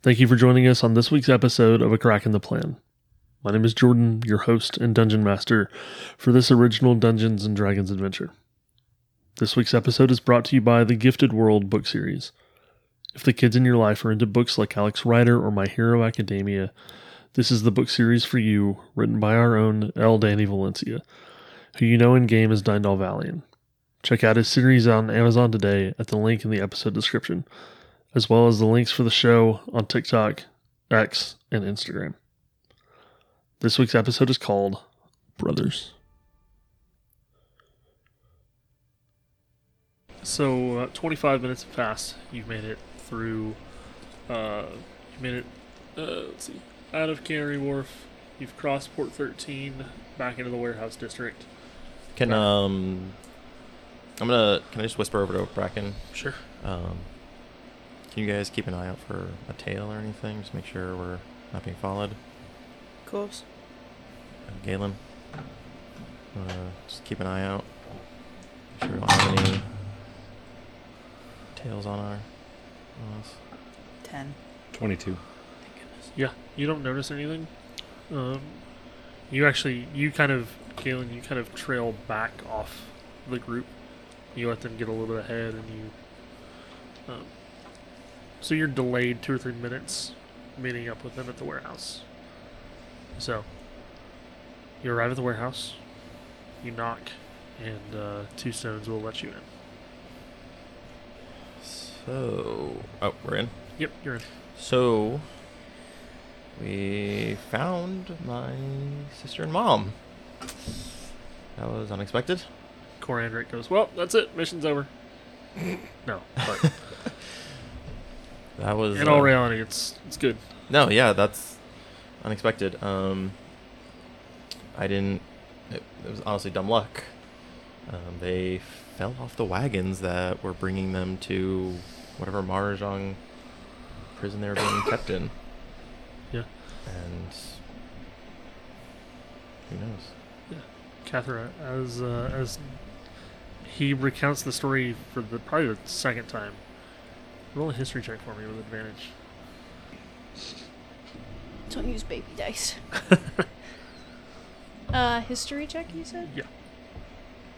Thank you for joining us on this week's episode of Kraken the Plan. My name is Jordan, your host and dungeon master for this original Dungeons and Dragons adventure. This week's episode is brought to you by the Gifted World book series. If the kids in your life are into books like Alex Rider or My Hero Academia, this is the book series for you, written by our own L. Danny Valencia, who you know in game as Dyndal Valien. Check out his series on Amazon today at the link in the episode description, as well as the links for the show on TikTok, X, and Instagram. This week's episode is called Brothers. So, uh, 25 minutes have passed. You've made it through. Uh, you made it. Uh, let's see. Out of Canary Wharf. You've crossed Port 13 back into the warehouse district. Can um, I'm gonna can I just whisper over to Bracken? Sure. Um, can you guys keep an eye out for a tail or anything? Just make sure we're not being followed. Of course. Uh, Galen, uh, just keep an eye out. Make sure we don't have any tails on our on us. Ten. 22. Thank goodness. Yeah, you don't notice anything. Um, you actually, you kind of, Galen, you kind of trail back off the group. You let them get a little bit ahead, and you. Um, so you're delayed two or three minutes meeting up with them at the warehouse. So, you arrive at the warehouse, you knock, and uh, Two Stones will let you in. So, oh, we're in. Yep, you're in. So, we found my sister and mom. That was unexpected. Corandric goes, Well, that's it. Mission's over. no, but That was in all uh, reality, it's it's good. No, yeah, that's unexpected. Um, I didn't. It, it was honestly dumb luck. Um, they fell off the wagons that were bringing them to whatever Mahjong prison they were being kept in. Yeah. And who knows? Yeah. Catherine, as uh, as he recounts the story for the probably the second time, roll a history check for me with advantage. Don't use baby dice. uh, history check, you said? Yeah.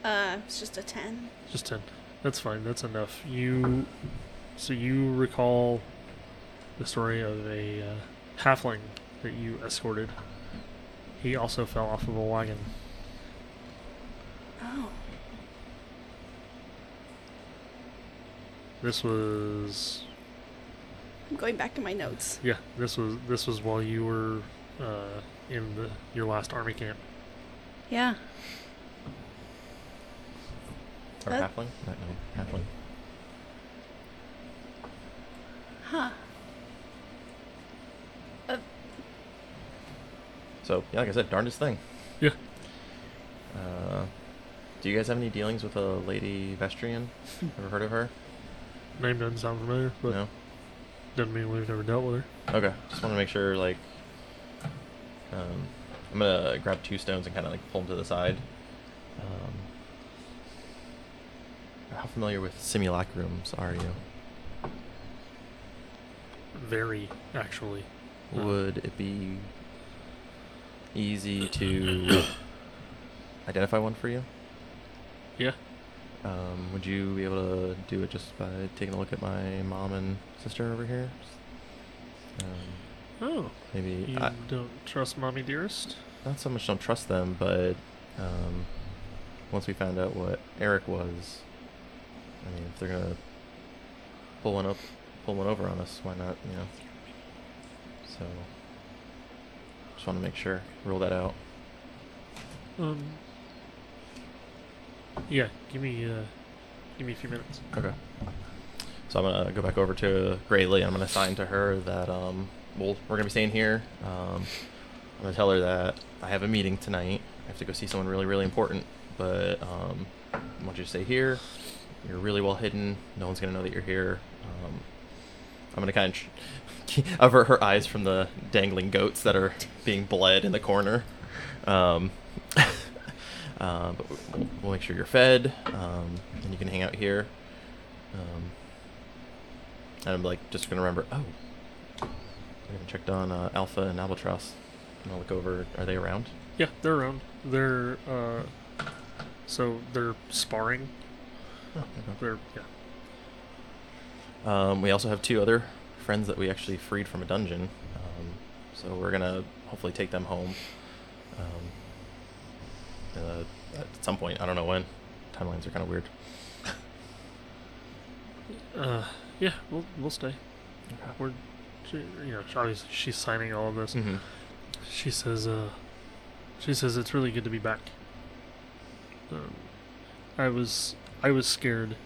Uh, it's just a ten. Just ten. That's fine. That's enough. You, so you recall the story of a uh, halfling that you escorted. He also fell off of a wagon. Oh. This was I'm going back to my notes. yeah. This was this was while you were uh, in the your last army camp. Yeah. Or Uh, halfling? No, no, halfling. Huh. So yeah, like I said, darndest thing. Yeah. Uh, do you guys have any dealings with a lady Vestrian? Ever heard of her? Name doesn't sound familiar, but no. doesn't mean we've never dealt with her. Okay, just want to make sure, like, um, I'm gonna grab two stones and kind of like pull them to the side. Um, how familiar with simulacrums are you? Very actually. Would it be easy to identify one for you? Yeah. Um, would you be able to do it just by taking a look at my mom and sister over here? Um, Oh, maybe you I, don't trust mommy dearest? not so much don't trust them, but um, once we found out what Eric was, I mean, if they're gonna pull one up, pull one over on us, why not? You know. So, just want to make sure, rule that out. Um. Yeah, give me uh, give me a few minutes. Okay. So I'm gonna go back over to Graylee. I'm gonna sign to her that um, well, we're gonna be staying here. Um, I'm gonna tell her that I have a meeting tonight. I have to go see someone really, really important. But um, I want you to stay here. You're really well hidden. No one's gonna know that you're here. Um, I'm gonna kind of avert her eyes from the dangling goats that are being bled in the corner. Um, uh, but we'll, we'll make sure you're fed, um, and you can hang out here. Um, and I'm like just gonna remember. Oh, I haven't checked on uh, Alpha and Albatross. I'm gonna look over. Are they around? Yeah, they're around. They're uh, so they're sparring. Oh, They're yeah. Um, we also have two other friends that we actually freed from a dungeon. Um, so we're gonna hopefully take them home. Uh, at some point, I don't know when. Timelines are kind of weird. Uh, yeah, we'll we'll stay. We're, she, you know, obviously she's signing all of this. Mm-hmm. She says, uh, she says it's really good to be back. Um, I was, I was scared.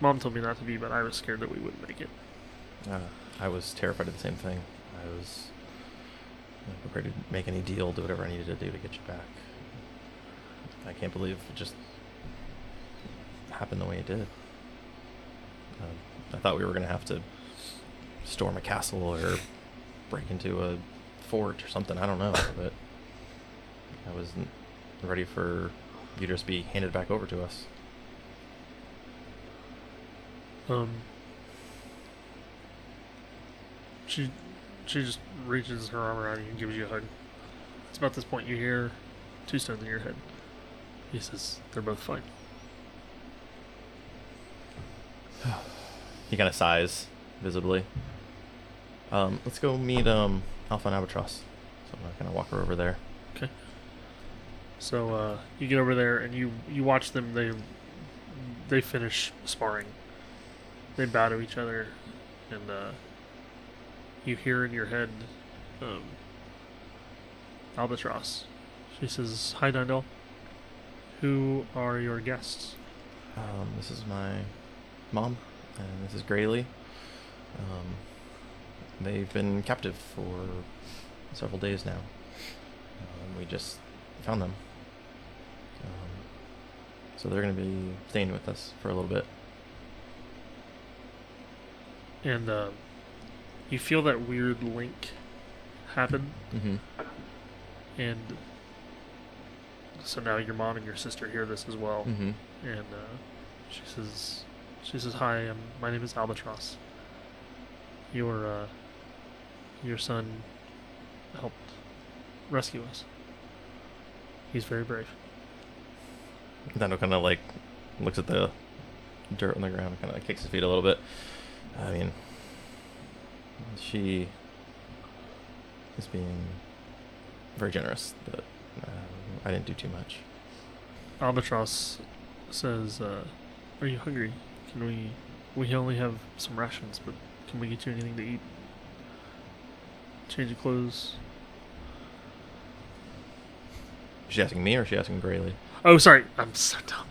Mom told me not to be, but I was scared that we wouldn't make it. Uh, I was terrified of the same thing. I was prepared to make any deal, do whatever I needed to do to get you back. I can't believe it just happened the way it did. Um, I thought we were going to have to storm a castle or break into a fort or something. I don't know, but I wasn't ready for you to just be handed back over to us. Um, she, she just reaches her arm around you and gives you a hug. It's about this point you hear two stones in your head. He says they're both fine. He kind of sighs visibly. Um, let's go meet um, Alpha and Albatross. So I'm gonna walk her over there. Okay. So uh, you get over there and you you watch them. They they finish sparring. They bow to each other, and uh, you hear in your head, um, Albatross. She says, "Hi, Dundle. Who are your guests?" Um, this is my mom, and this is Graylee. Um, they've been captive for several days now. Um, we just found them. Um, so they're going to be staying with us for a little bit. And uh, you feel that weird link happen, Mm-hmm. and so now your mom and your sister hear this as well. Mm-hmm. and uh, she says, "She says hi. Um, my name is Albatross. Your uh, your son helped rescue us. He's very brave." Dando kind of like looks at the dirt on the ground and kind of kicks his feet a little bit. I mean, she is being very generous, but uh, I didn't do too much. Albatross says, uh, "Are you hungry? Can we? We only have some rations, but can we get you anything to eat? Change of clothes." Is she asking me or is she asking Graylee? Oh, sorry, I'm so dumb.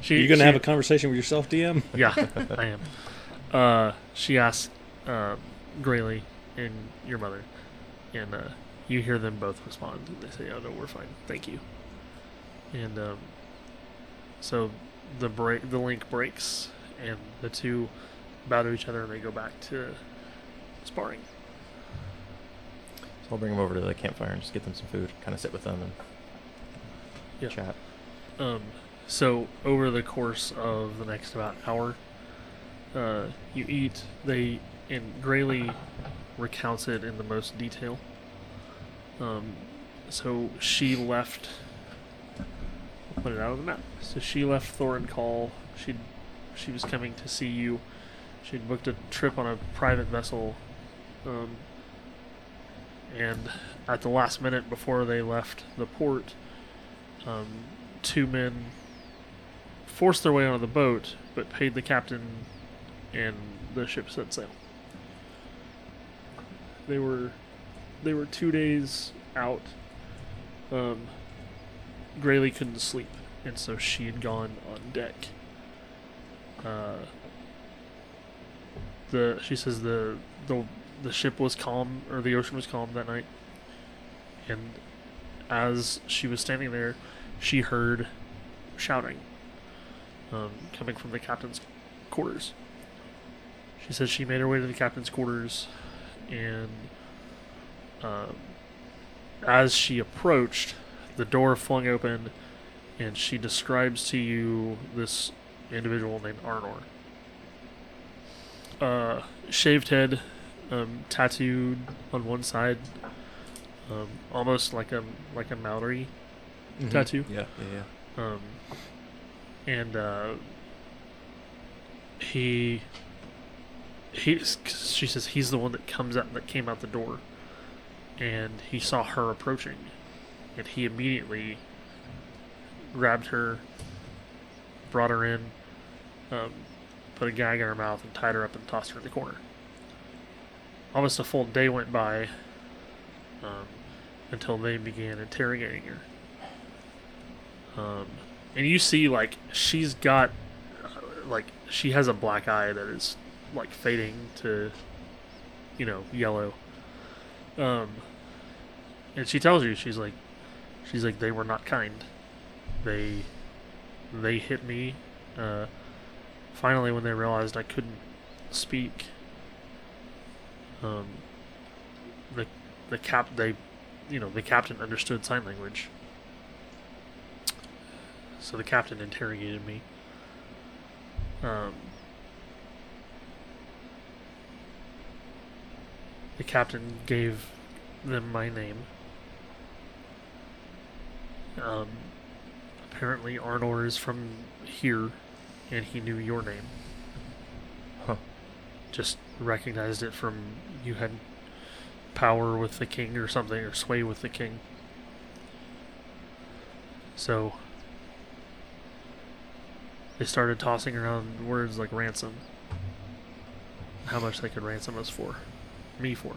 She, you gonna she- have a conversation with yourself, DM? Yeah, I am. Uh, she asks uh, Graylee and your mother, and uh, you hear them both respond. And they say, "Oh no, we're fine, thank you." And um, so the break, the link breaks, and the two bow to each other, and they go back to sparring. So I'll bring them over to the campfire and just get them some food, kind of sit with them and Yeah. chat. Um, so over the course of the next about hour, uh, you eat. They and Graylee recounts it in the most detail. Um, so she left. I'll put it out of the map. So she left Thorin Call. She she was coming to see you. She'd booked a trip on a private vessel. Um, and at the last minute before they left the port, um, two men forced their way onto the boat, but paid the captain, and the ship set sail. They were, they were two days out. Um, Graylee couldn't sleep, and so she had gone on deck. Uh, the she says the the the ship was calm or the ocean was calm that night, and as she was standing there, she heard shouting um, coming from the captain's quarters. She says she made her way to the captain's quarters, and um, as she approached, the door flung open, and she describes to you this individual named Arnor. Uh, shaved head, um, tattooed on one side, um, almost like a like a Maori Mhm. Tattoo? Yeah, yeah, yeah. um, and uh, he he she says he's the one that comes out that came out the door, and he saw her approaching, and he immediately grabbed her, brought her in, um, put a gag in her mouth, and tied her up and tossed her in the corner. Almost a full day went by um, until they began interrogating her. Um, and you see, like, she's got, uh, like, she has a black eye that is, like, fading to, you know, yellow. Um, and she tells you, she's like, she's like, they were not kind. They, they hit me. Uh, finally, when they realized I couldn't speak, um, the, the cap, they, you know, the captain understood sign language. So the captain interrogated me. Um, the captain gave them my name. Um, apparently, Arnor is from here, and he knew your name. Huh. Just recognized it from you had power with the king or something, or sway with the king. So they started tossing around words like ransom. How much they could ransom us for. Me for.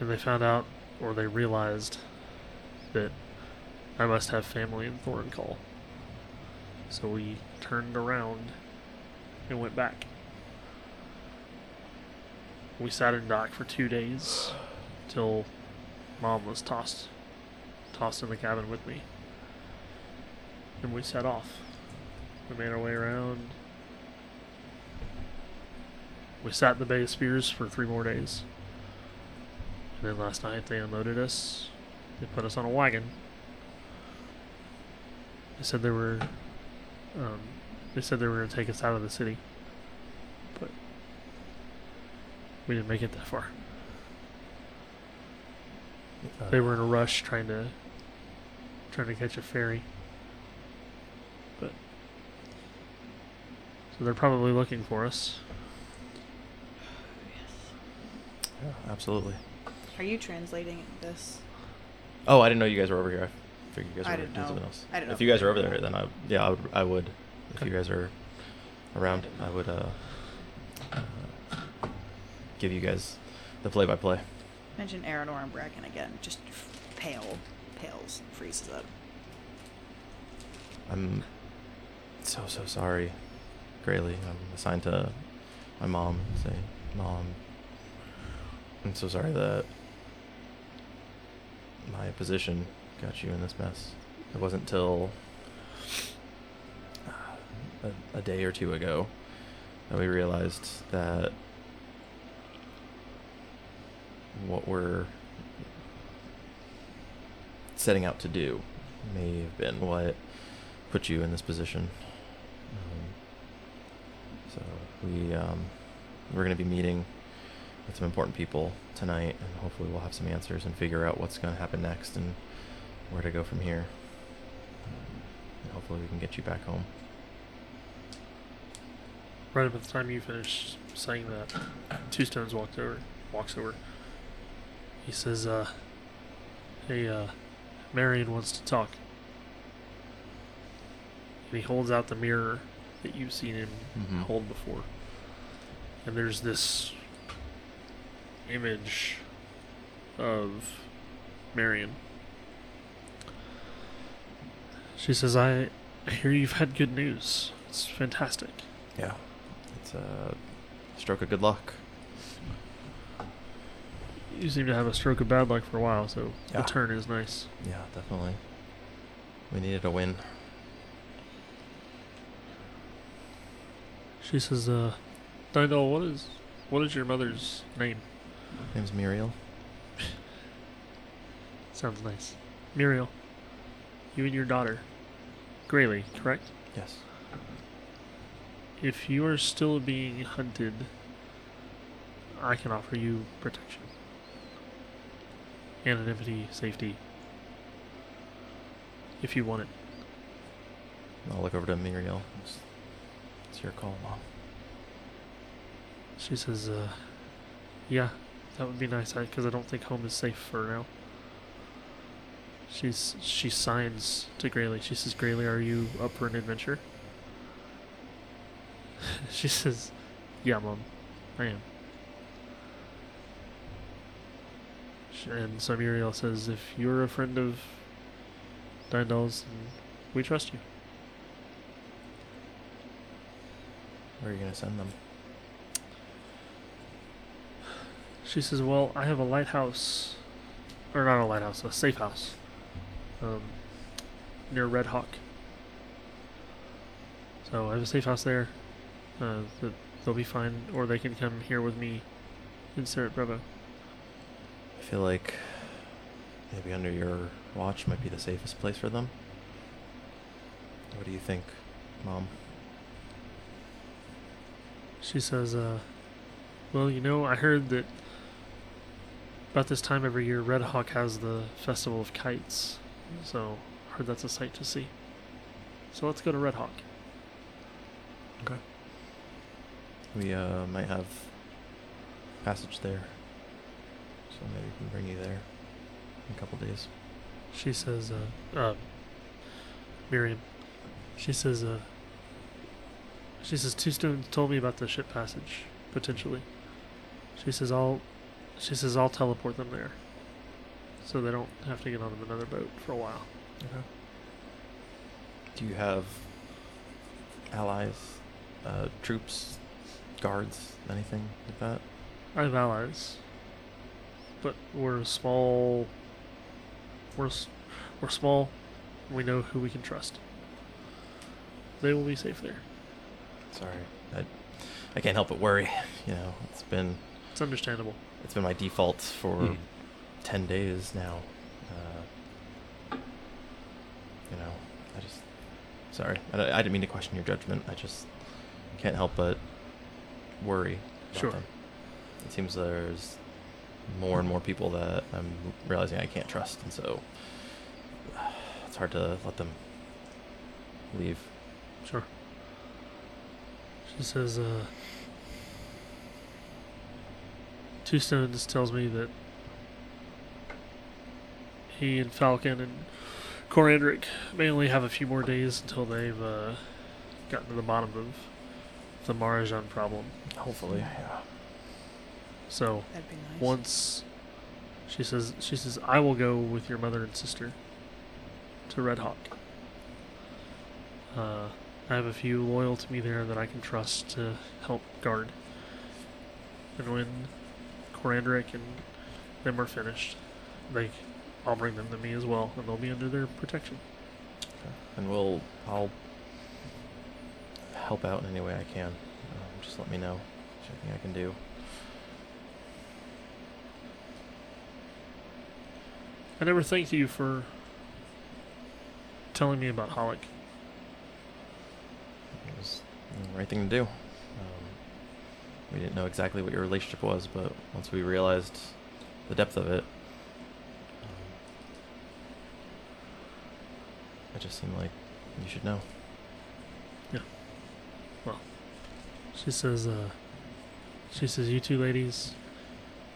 And they found out, or they realized, that I must have family in Thorncall. So we turned around and went back. We sat in dock for two days till mom was tossed tossed in the cabin with me. And we set off. We made our way around. We sat in the Bay of Spears for three more days. And then last night they unloaded us. They put us on a wagon. They said they were um, they said they were gonna take us out of the city. But we didn't make it that far. Uh, They were in a rush trying to trying to catch a ferry. But so they're probably looking for us. yeah, absolutely. Are you translating this? Oh, I didn't know you guys were over here. I figured you guys I were didn't doing know. something else. I didn't know if you guys are over there, then I yeah, I would. I would if you guys are around, I would uh, uh, give you guys the play-by-play. Mention Aranor and Bracken again. Just pale, pales, freezes up. I'm so so sorry, Grayly. I'm assigned to my mom. Say, mom. I'm so sorry that my position got you in this mess. It wasn't till uh, a, a day or two ago that we realized that what we're setting out to do may have been what put you in this position. Um, so we um, we're going to be meeting with some important people tonight, and hopefully we'll have some answers and figure out what's going to happen next and where to go from here. Um, and hopefully we can get you back home. Right about the time you finish saying that, Two Stones walked over walks over. He says, uh Hey uh Marion wants to talk. And he holds out the mirror that you've seen him Mhm. hold before. And there's this image of Marion. She says, I hear you've had good news. It's fantastic. Yeah, it's a stroke of good luck. You seem to have a stroke of bad luck for a while, so Yeah. the turn is nice. Yeah, definitely. We needed a win. She says, uh, Dyndal, what is, what is your mother's name? Name's Muriel. Sounds nice. Muriel. You and your daughter. Grayly, correct? Yes. If you are still being hunted I can offer you protection, anonymity, safety, if you want it. I'll look over to Muriel. It's, it's your call, Mom. She says, uh, yeah, that would be nice, because I, don't think home is safe for now. She's she signs to Grayley. She says, Grayley, are you up for an adventure? she says, yeah, Mom, I am. And so Muriel says, if you're a friend of Dyndal's, we trust you. Where are you gonna send them? She says, "Well, I have a lighthouse, or not a lighthouse, a safe house, um, near Red Hawk. So I have a safe house there. Uh, that they'll be fine, or they can come here with me in Serret Brevo. I feel like maybe under your watch might be the safest place for them. What do you think, Mom? She says, uh, "Well, you know, I heard that about this time every year, Red Hawk has the Festival of Kites. So heard that's a sight to see. So let's go to Red Hawk." Okay. We uh, might have passage there, so maybe we can bring you there in a couple days. She says, uh, uh, Miriam, she says, uh, she says, Two Stones told me about the ship passage, potentially. She says, I'll, she says, I'll teleport them there. So they don't have to get on another boat for a while. Okay. Do you have allies, uh, troops, guards, anything like that? I have allies. But we're small, we're, we're small. We know who we can trust. They will be safe there. Sorry, I, I can't help but worry. You know, it's been It's understandable. It's been my default for Hmm. ten days now. Uh, you know, I just sorry. I, I didn't mean to question your judgment. I just can't help but worry. About Sure. Them. It seems there's more and more people that I'm realizing I can't trust, and so it's hard to let them leave. Sure. She says, uh, Two Stones tells me that he and Falcon and Corandric may only have a few more days until they've uh, gotten to the bottom of the Marajan problem. Hopefully, yeah. So That'd be nice. once she says, she says, I will go with your mother and sister to Red Hawk. Uh, I have a few loyal to me there that I can trust to help guard. And when Corandric and them are finished, they, I'll bring them to me as well, and they'll be under their protection. Okay. And we'll, I'll help out in any way I can. Um, just let me know. There's anything I can do. I never thanked you for telling me about Holic. It was the right thing to do. Um, we didn't know exactly what your relationship was, but once we realized the depth of it, it just seemed like you should know. Yeah. Well, she says, uh, she says, you two ladies,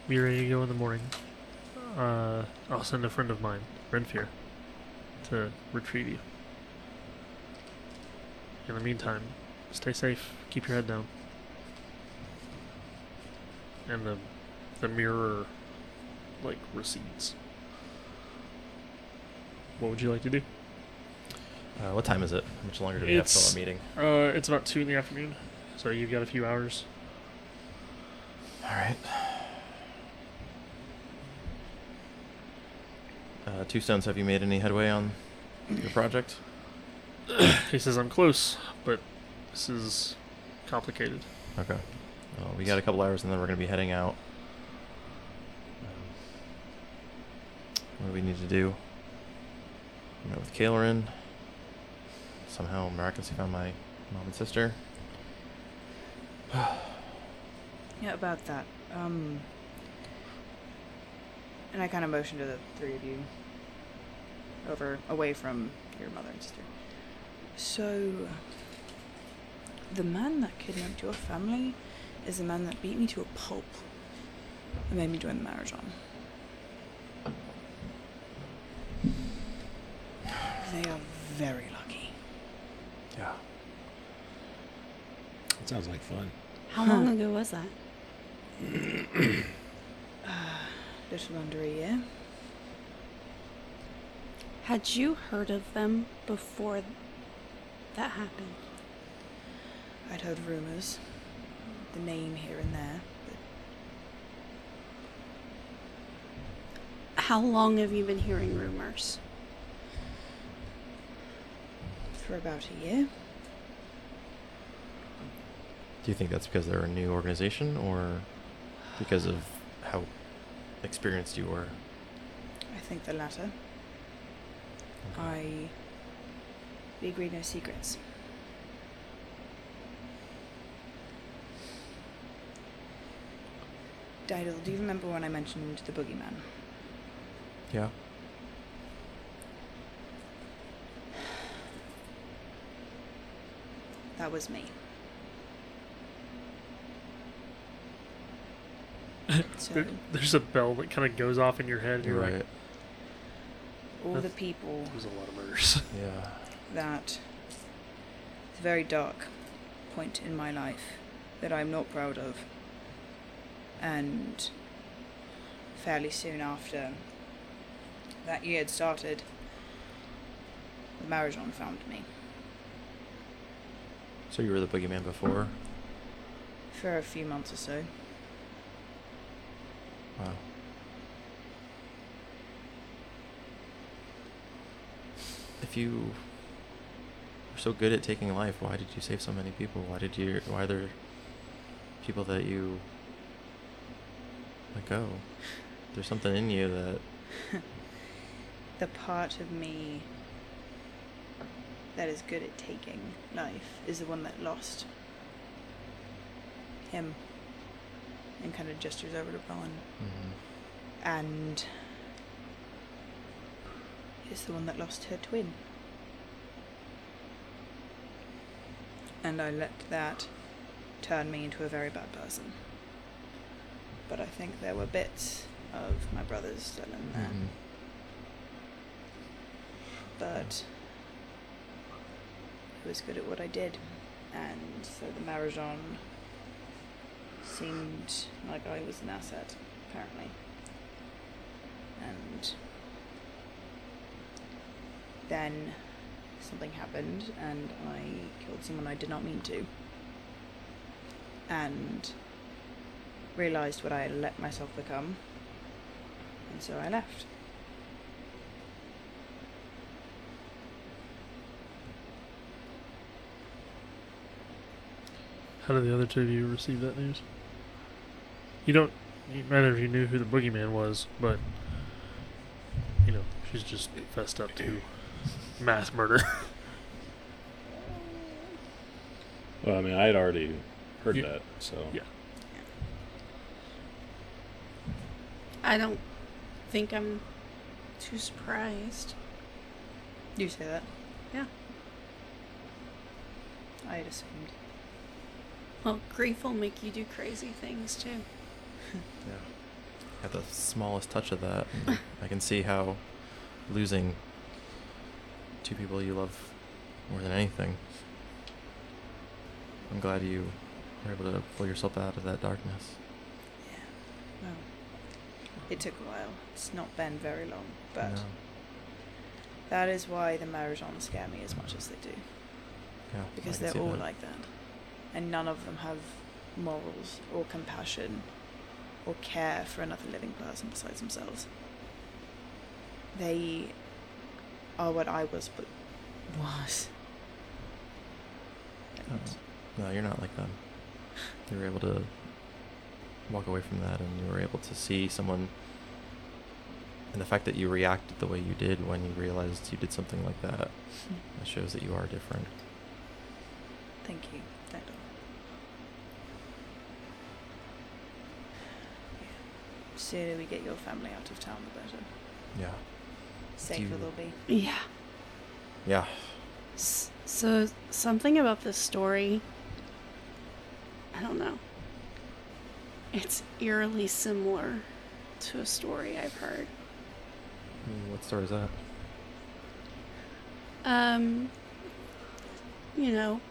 be ready to go in the morning. Uh, I'll send a friend of mine, Renfear, to retrieve you. In the meantime, stay safe, keep your head down. And the, the mirror, like, recedes. What would you like to do? Uh, what time is it? How much longer do we have till It's- our meeting? Uh, it's about two in the afternoon, so you've got a few hours. All right. Uh, Two Stones, have you made any headway on your project? He says, I'm close, but this is complicated. Okay. Well, we got a couple hours and then we're going to be heading out. Um, what do we need to do? I met with Kailorin. Somehow miraculously found my mom and sister. Yeah, about that. Um. And I kind of motioned to the three of you over, away from your mother and sister. So, the man that kidnapped your family is the man that beat me to a pulp and made me join the Marajon. They are very lucky. Yeah. That sounds like fun. How Huh. long ago was that? A little under a year. Had you heard of them before that happened? I'd heard rumors, the name here and there, but How long have you been hearing rumors? for about a year. Do you think that's because they're a new organization or because of how experienced you were? I think the latter. I. We agreed no secrets. Didal, do you remember when I mentioned the boogeyman? Yeah. That was me. So, There, there's a bell that kind of goes off in your head. And You're you're right. like, all the That's- people there's a lot of murders. Yeah. that it's a very dark point in my life that I'm not proud of. And fairly soon after that year had started, the Marajon found me So you were the boogeyman before? for a few months or so. Wow. If you were so good at taking life, why did you save so many people? Why did you? Why are there people that you let go? There's something in you that. The part of me that is good at taking life is the one that lost him and kind of gestures over to Rowan. Mhm. and is the one that lost her twin. And I let that turn me into a very bad person. But I think there were bits of my brother's still in there. Mhm. But I was good at what I did. And so the Marajon seemed like I was an asset, apparently. And then something happened, and I killed someone I did not mean to. And realized what I had let myself become. And so I left. How did the other two of you receive that news? You don't. You, none of you knew who the boogeyman was, but you know she's just fessed up to mass murder. Well, I mean, I had already heard You- that, so yeah. I don't think I'm too surprised. You say that? Yeah. I had assumed. Well, grief will make you do crazy things too. Yeah. At the smallest touch of that. I can see how losing two people you love more than anything. I'm glad you were able to pull yourself out of that darkness. It took a while. It's not been very long, but No. that is why the Marijons scare me as much as they do. Yeah, Because they're all that. like that. And none of them have morals or compassion or care for another living person besides themselves. They are what I was, but was. And No, you're not like them. You were able to walk away from that and you were able to see someone and the fact that you reacted the way you did when you realized you did something like that, mm-hmm. that shows that you are different. Thank you. Thank you. sooner we get your family out of town, the better. Yeah. Safer you- they'll be. Yeah. Yeah. S- So something about this story. I don't know. It's eerily similar to a story I've heard. Hmm, What story is that? Um, you know,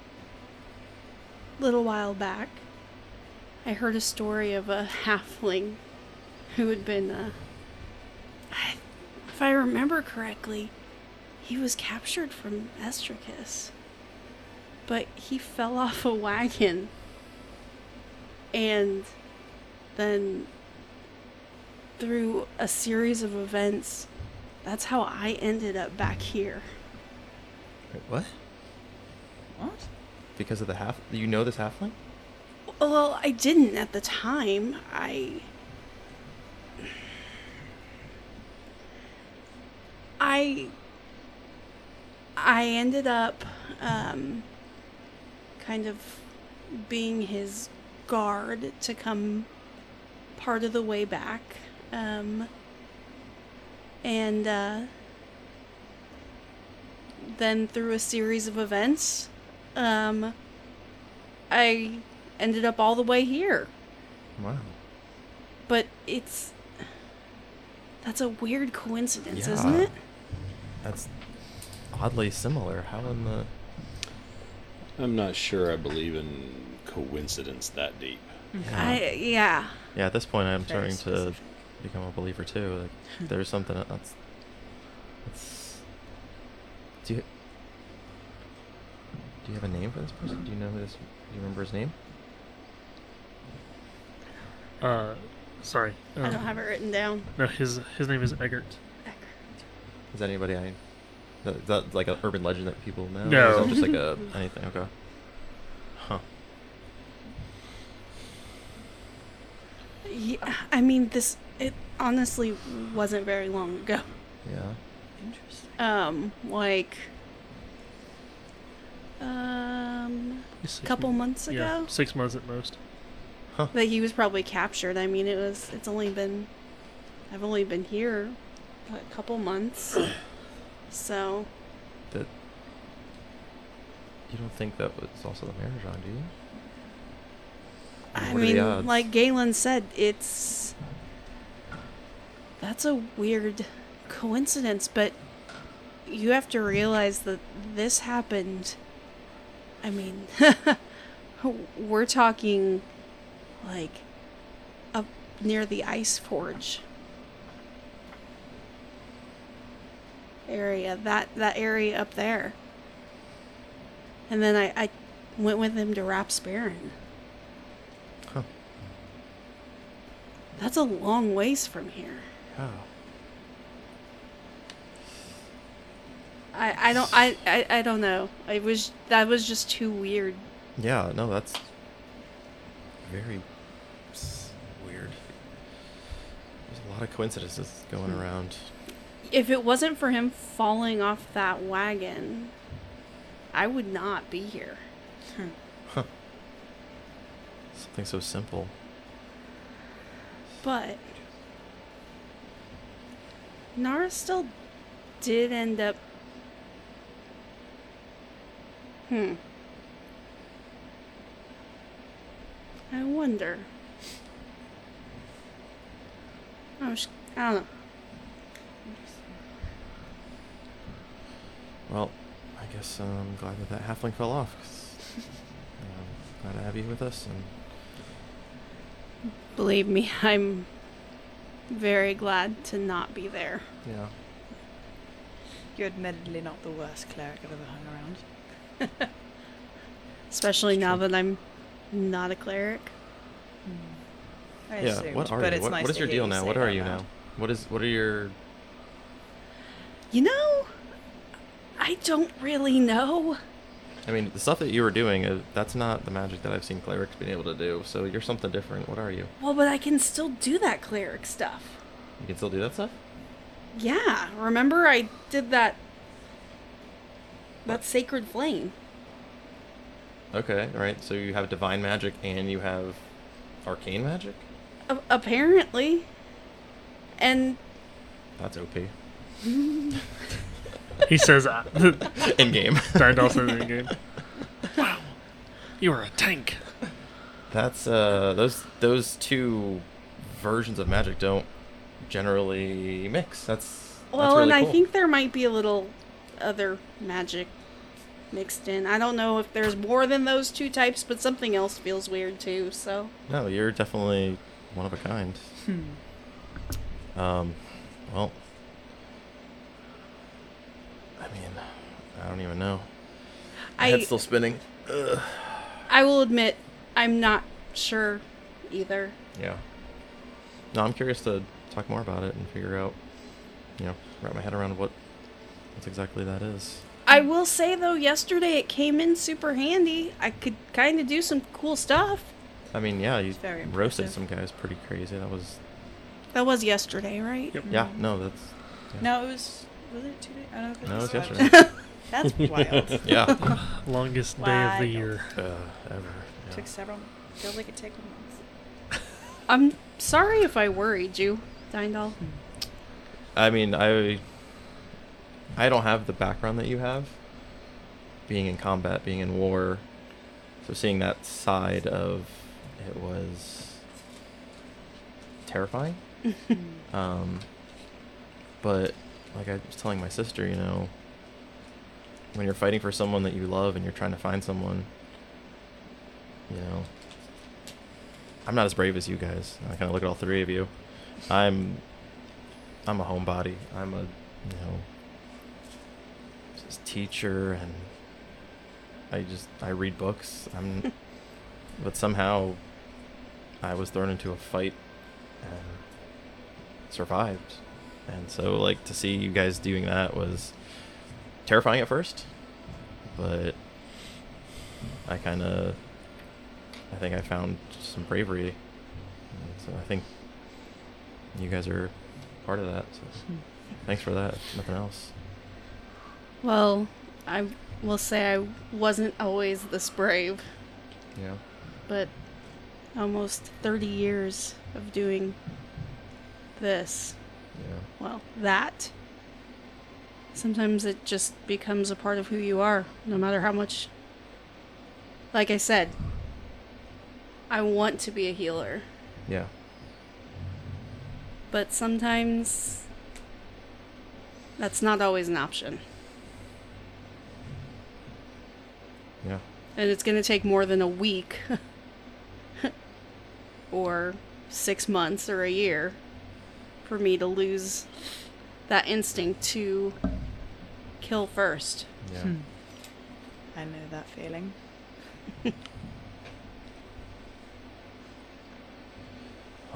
little while back, I heard a story of a halfling who had been, uh, I, if I remember correctly, he was captured from Estricus, but he fell off a wagon, and then through a series of events, that's how I ended up back here. Wait, what? What? Because of the half? Do you know this halfling? Well, I didn't at the time. I. I. I ended up um, kind of being his guard to come part of the way back. Um, and uh, then through a series of events, um, I ended up all the way here. Wow. But it's that's a weird coincidence, Yeah. isn't it? That's oddly similar. How in the. I'm not sure I believe in coincidence that deep. I yeah. Yeah, at this point, I'm Very starting to become a believer too. Like, there's something that's. That's. Do you. Do you have a name for this person? Do you know who this? Do you remember his name? Uh, sorry. I um, don't have it written down. No, his his name is Eggert. Is that anybody I? That, is that like an urban legend that people know? Or No. Just like a anything? Okay. Yeah, I mean this it honestly wasn't very long ago. Yeah. Interesting. Um like um a couple m- months Yeah, ago six months at most. Huh. that he was probably captured. I mean, it was it's only been I've only been here a couple months. So, That. You don't think that was also the marriage on, do you? I What mean, like Galen said, it's that's a weird coincidence, but you have to realize that this happened. I mean, we're talking like up near the ice forge area. That that area up there. And then I, I went with him to Rapsparren. Huh. That's a long ways from here. Oh. I, I don't I, I I don't know. It was that was just too weird. Yeah. No, that's very weird. There's a lot of coincidences going Hmm. around. If it wasn't for him falling off that wagon, I would not be here. Something so simple. But Nara still did end up. Hmm. I wonder. I was. I don't know. Well, I guess um, I'm glad that that halfling fell off. um, glad to have you with us, and Believe me, I'm very glad to not be there. yeah, You're admittedly not the worst cleric I've ever hung around. Especially It's now true. that I'm not a cleric. Hmm. I yeah. assumed, what are but you? What, nice what is your deal you now? What are you loud. now? What is? What are your? You know, I don't really know. I mean, the stuff that you were doing, uh, that's not the magic that I've seen clerics being able to do. So you're something different. What are you? Well, but I can still do that cleric stuff. You can still do that stuff? Yeah, remember I did that that sacred flame. Okay, all right. So you have divine magic and you have arcane magic. A- apparently, And That's OP. He says that. In game. Dyndal says in game. Wow, you are a tank. That's uh those those two versions of magic don't generally mix. That's well, that's really and I think there might be a little other magic mixed in. I don't know if there's more than those two types, but something else feels weird too. So no, you're definitely one of a kind. Hmm. Um, well, I mean, I don't even know. My I head's still spinning. Ugh. I will admit I'm not sure either. Yeah. No, I'm curious to talk more about it and figure out, you know, wrap my head around what, what exactly that is. I will say though, yesterday it came in super handy. I could kind of do some cool stuff. I mean, yeah, you very roasted some guys pretty crazy. That was, That was yesterday, right? Yep. yeah, mm-hmm. no, that's, yeah. No, it was. Was it two days? I don't know. if No, it was was yesterday. That's wild. yeah. Longest day of the Wild. year. uh, ever. Yeah. Took several. Feels like it took months. I'm sorry if I worried you, Dyndal. I mean, I I don't have the background that you have. Being in combat, being in war, so seeing that side of it was terrifying. um, but like I was telling my sister, you know, when you're fighting for someone that you love and you're trying to find someone, you know, I'm not as brave as you guys. I kind of look at all three of you. I'm I'm a homebody. I'm a you know just teacher and I just I read books. I'm but somehow I was thrown into a fight and survived. And so like to see you guys doing that was terrifying at first, but I kind of I think I found some bravery. And so I think you guys are part of that. So thanks for that. Nothing else. Well, I will say I wasn't always this brave, Yeah. but almost 30 years of doing this, Yeah. well, that. Sometimes it just becomes a part of who you are, no matter how much. Like I said, I want to be a healer, Yeah. but sometimes that's not always an option. Yeah. And it's going to take more than a week or six months or a year for me to lose that instinct to kill first. Yeah. Hmm. I know that feeling.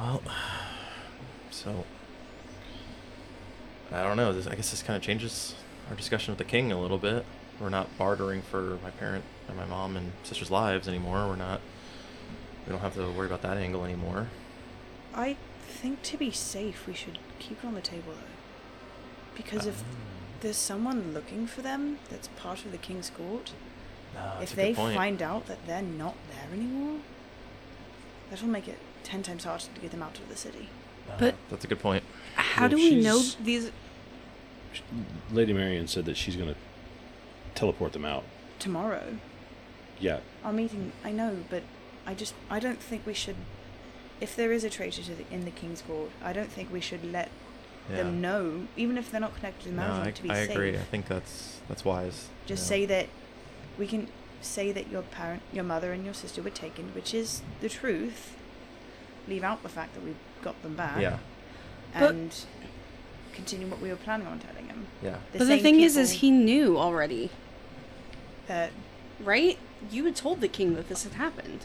Well, so I don't know. This, I guess this kind of changes our discussion with the king a little bit. We're not bartering for my parent and my mom and sister's lives anymore. We're not. We don't have to worry about that angle anymore. I think to be safe, we should keep it on the table though. Because if Um, there's someone looking for them that's part of the king's court, no, that's if a good they point. find out that they're not there anymore, that'll make it ten times harder to get them out of the city. Uh, But- that's a good point. How Well, do we know she's- these? Lady Marion said that she's going to teleport them out. Tomorrow, Yeah, our meeting. I know, but I just I don't think we should. If there is a traitor to the, in the king's court, I don't think we should let Yeah. them know, even if they're not connected to the No, management, I, to be I safe. agree. I think that's that's wise. Just yeah. say that we can say that your parent, your mother, and your sister were taken, which is the truth. Leave out the fact that we got them back. Yeah. But- And continue what we were planning on telling him. Yeah. but the same thing is, is he knew already, that right? You had told the king that this had happened.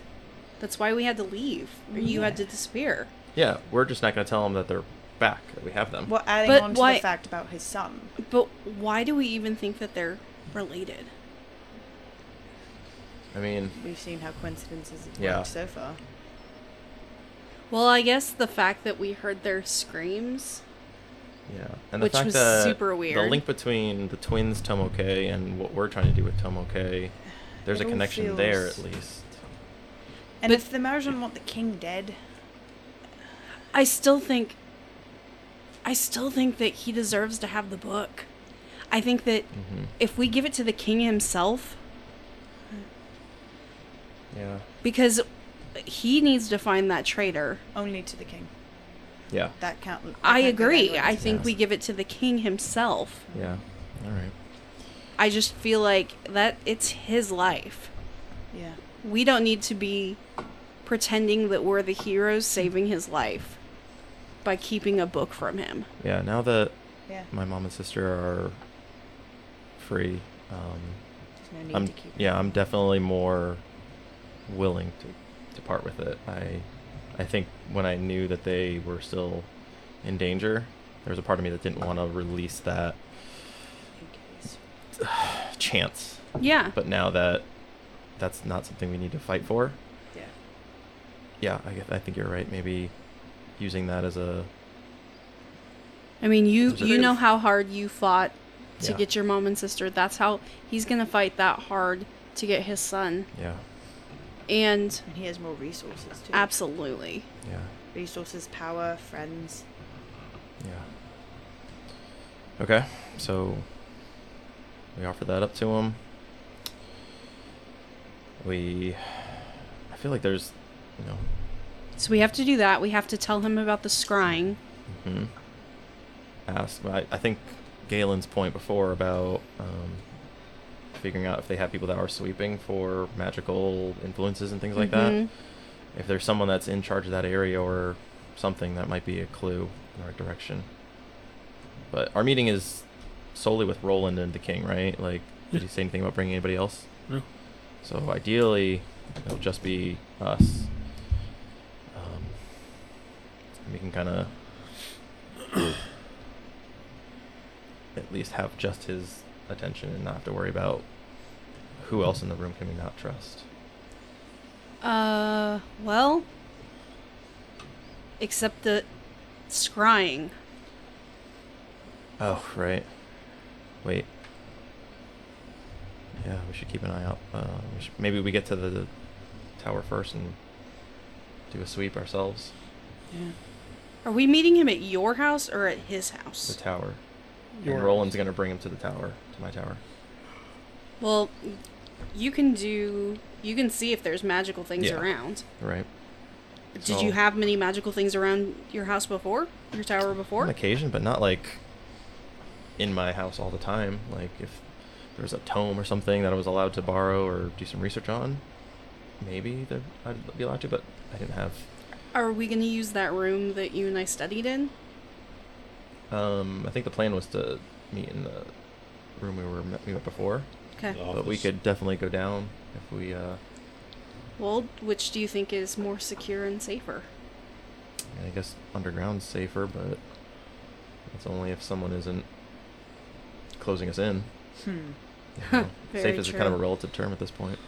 That's why we had to leave, or you had to disappear. Yeah. We're just not going to tell them that they're back. That we have them. Well, adding But on to why- the fact about his son. But why do we even think that they're related? I mean, We've seen how coincidences have Yeah. worked so far. Well, I guess the fact that we heard their screams. yeah. And the Which fact was that super weird. The link between the twins Tomoke and what we're trying to do with Tomoke, there's It a all connection there at least. And But- if the Maridon want the king dead, I still think I still think that he deserves to have the book. I think that hmm if we give it to the king himself, Yeah. because he needs to find that traitor. Only to the king. Yeah. That count. that I can't go agree. I think Yes. we give it to the king himself. Yeah. All right. I just feel like that it's his life. Yeah. We don't need to be pretending that we're the heroes saving his life by keeping a book from him. Yeah. Now that Yeah. my mom and sister are free, um, There's no need I'm to keep. yeah, I'm definitely more willing to, to part with it. I I think when I knew that they were still in danger, there was a part of me that didn't want to release that chance. Yeah. But now that that's not something we need to fight for, Yeah. yeah, I, guess- I think you're right. Maybe using that as a I mean, you There's you know how hard you fought to Yeah. get your mom and sister. That's how he's going to fight that hard to get his son. yeah And And he has more resources too. absolutely. yeah Resources, power, friends. yeah. Okay, so we offer that up to him. We, I feel like there's, you know, So we have to do that. We have to tell him about the scrying. hmm ask. I, I think Galen's point before about um, figuring out if they have people that are sweeping for magical influences and things like that. Mhm. If there's someone that's in charge of that area or something, that might be a clue in the right direction. But our meeting is solely with Roland and the King, right? Like, did he say anything about bringing anybody else? No. So ideally, it'll just be us. Um, we can kind of at least have just his attention and not have to worry about who else in the room can we not trust. Uh, well, except the scrying. Oh, right. Wait. Yeah, we should keep an eye out. Uh, we should, maybe we get to the tower first and do a sweep ourselves. Yeah. Are we meeting him at your house or at his house? The tower. Your and house. Roland's gonna bring him to the tower, to my tower. Well, you can do. You can see if there's magical things Yeah. around. Right. Did So- you have many magical things around your house before? Your tower On before? occasion, but not like in my house all the time. Like if there's a tome or something that I was allowed to borrow or do some research on, maybe that I'd be allowed to. But I didn't have. Are we going to use that room that you and I studied in? Um, I think the plan was to meet in the room we were met, we met before. Okay. But we could definitely go down if we. Uh, Well, which do you think is more secure and safer? I guess underground's safer, but that's only if someone isn't closing us in. Hmm. You know. Very Safe is a kind of a relative term at this point.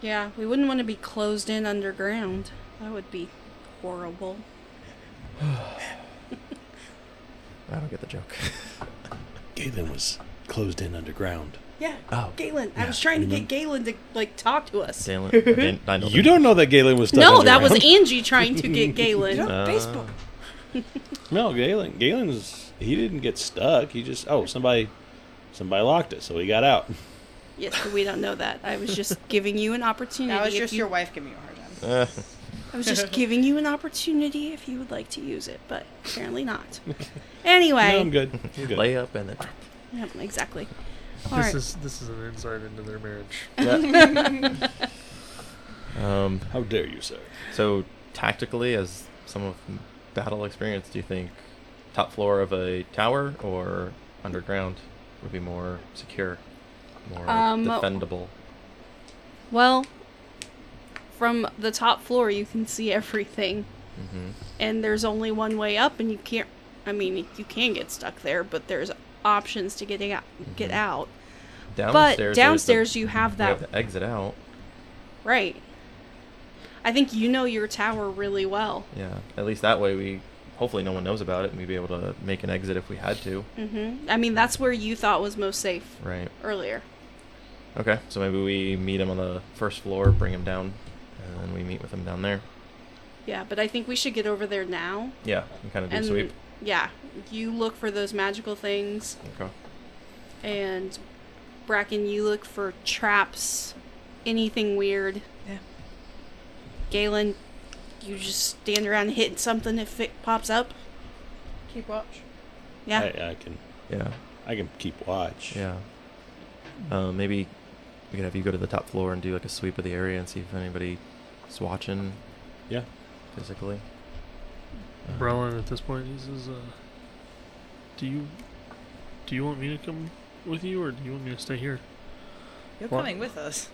Yeah, we wouldn't want to be closed in underground. That would be horrible. I don't get the joke. Galen was closed in underground. Yeah. Oh. Galen. I was trying to get Galen to like talk to us. Dalen, I didn't- I know You don't know that Galen was stuck No, that was. Angie trying to get Galen. Yeah. Uh, Facebook. No, Galen. Galen's he didn't get stuck. He just oh somebody somebody locked it, so he got out. Yes, but we don't know that. I was just giving you an opportunity. That was just you- your wife giving you a hard time. Uh, I was just giving you an opportunity if you would like to use it, but apparently not. Anyway. No, I'm good. I'm good. lay up and then. Yep, exactly. This All right. is this is an insight into their marriage. Yeah. um, How dare you, sir? so tactically, as some of battle experience, do you think top floor of a tower or underground would be more secure, more Um, defendable? Well, from the top floor, you can see everything, hmm and there's only one way up, and you can't. I mean, you can get stuck there, but there's options to getting out. Get Mhm. out. Downstairs, but downstairs, the, you have that have exit out. right. I think you know your tower really well. Yeah, at least that way we. Hopefully, no one knows about it, and we'd be able to make an exit if we had to. Mm-hmm. I mean, that's where you thought was most safe Right. earlier. Okay, so maybe we meet him on the first floor, bring him down, and then we meet with him down there. Yeah, but I think we should get over there now. Yeah, and kind of do a and sweep. yeah, you look for those magical things, Okay. and Bracken, you look for traps, anything weird. Yeah. Galen, you just stand around hitting something if it pops up. Keep watch. Yeah. I, I can Yeah. I can keep watch. Yeah. Um, maybe we could have you go to the top floor and do like a sweep of the area and see if anybody's watching Yeah. physically. Uh, Brelin at this point he says, uh, "Do you do you want me to come with you, or do you want me to stay here?" You're What? coming with us.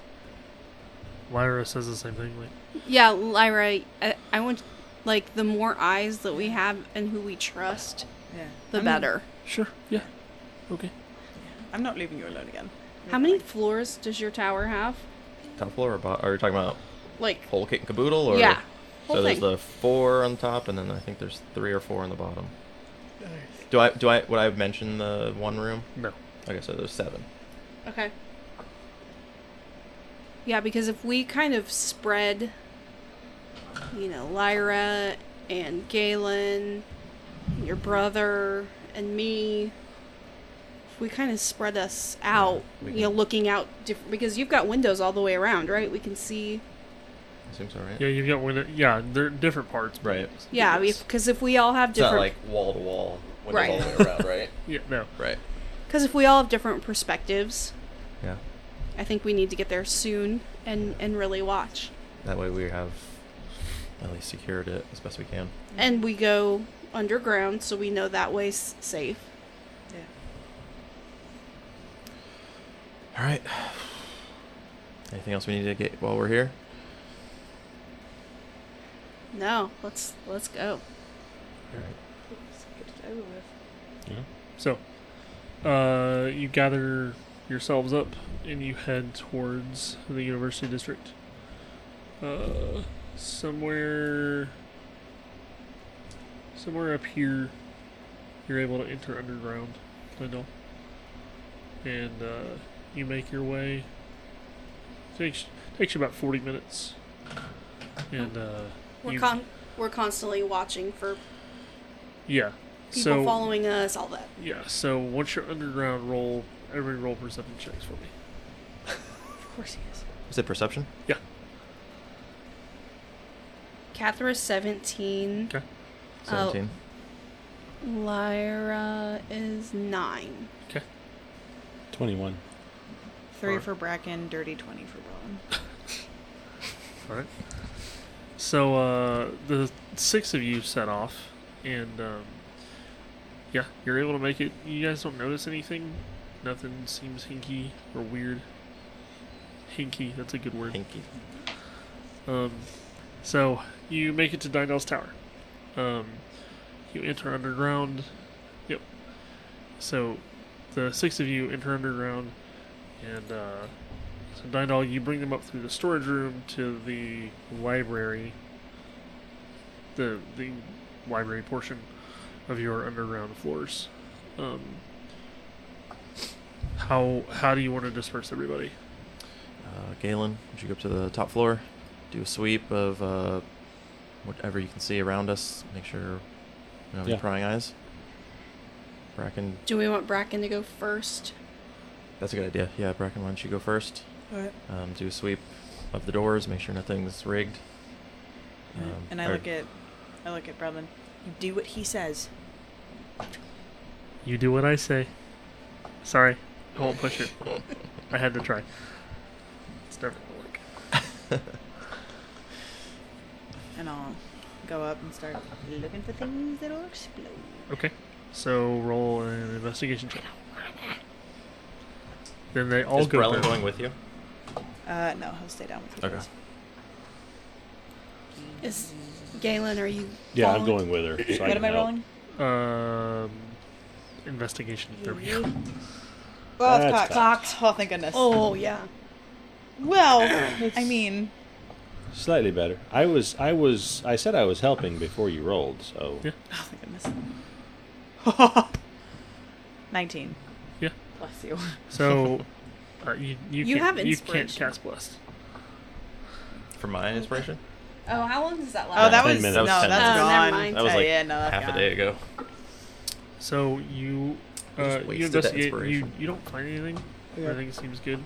Lyra says the same thing. Like, Yeah, Lyra, I, I want like the more eyes that we have and who we trust, Yeah. the I'm- better. sure, yeah, okay. I'm not leaving you alone again. How many floors does your tower have? Top floor or bottom? Are you talking about Like, whole kit and caboodle? Or yeah, So there's thing. the four on top, and then I think there's three or four on the bottom. Do I do I would I have mentioned the one room? No, Okay, so there's seven. Okay. Yeah, because if we kind of spread, you know, Lyra and Galen, your brother and me, if we kind of spread us out, we you know, looking out different, because you've got windows all the way around, right? We can see. I assume so, right? yeah, you've got window. Yeah, they're different parts. Right. Yeah, because if we all have different, It's not different, like wall to wall, windows Right. all the way around, right? Yeah, no. Right. because if we all have different perspectives, Yeah. I think we need to get there soon and and really watch. That way we have at least secured it as best we can. And we go underground, so we know that way's safe. Yeah. All right. Anything else we need to get while we're here? No, let's let's go. All right. Let's get it over with. Yeah. So, uh, you gather yourselves up and you head towards the University District. Uh, somewhere, somewhere up here, you're able to enter underground, Lindell, and uh, you make your way. Takes takes you about forty minutes, and uh, We're you, con- we're constantly watching for yeah. people so following us, all that. Yeah, so once you're underground, roll every roll perception checks for me. Of course he is. Is it perception? Yeah. Catherine's seventeen. Okay. Oh. 17. Lyra is nine. Okay. Twenty-one. Three Alright. for Bracken, dirty 20 for Brolin. All right. So uh, the six of you set off, and um, yeah, you're able to make it. You guys don't notice anything. Nothing seems hinky or weird. Hinky, that's a good word. Hinky. Um, so you make it to Dyndal's Tower. Um, you enter underground. Yep. So the six of you enter underground, and uh, so Dyndal, you bring them up through the storage room to the library. The the library portion of your underground floors. Um, how how do you want to disperse everybody? Uh, Galen, would you go up to the top floor? Do a sweep of uh, whatever you can see around us. Make sure we don't have Yeah. any prying eyes. Bracken, Do we want Bracken to go first? that's a good idea. Yeah, Bracken, why don't you go first? Alright. Um, do a sweep of the doors. Make sure nothing's rigged. Um, and I or- look at I look at Brolin. You do what he says. You do what I say. Sorry, I won't push it. I had to try. It's never gonna work. And I'll go up and start looking for things that'll explode. Okay, so roll an investigation check. Then they all Is go. Brelin down. going with you? Uh, no, he'll stay down with you Okay. guys. Is Galen? Are you? Yeah, I'm going with her. So What can am I help. rolling? Um, investigation. There we go. Oh, it's cocked. cocked. Oh, thank goodness. Oh yeah. Well, I mean, Slightly better. I was, I was, I said I was helping before you rolled, so Yeah. oh thank goodness. Nineteen. Yeah. Bless you. So, you you, You can't, have you can't inspiration. cast blessed. For my inspiration? Oh, how long does oh, that last? Oh, that 10 was minutes. no, That was 10 that's minutes. Oh, never gone. mind. That was Oh, like yeah, no, that's half a day ago. So you I just uh, you wasted that investigate. You you don't find anything. Okay. Everything seems good.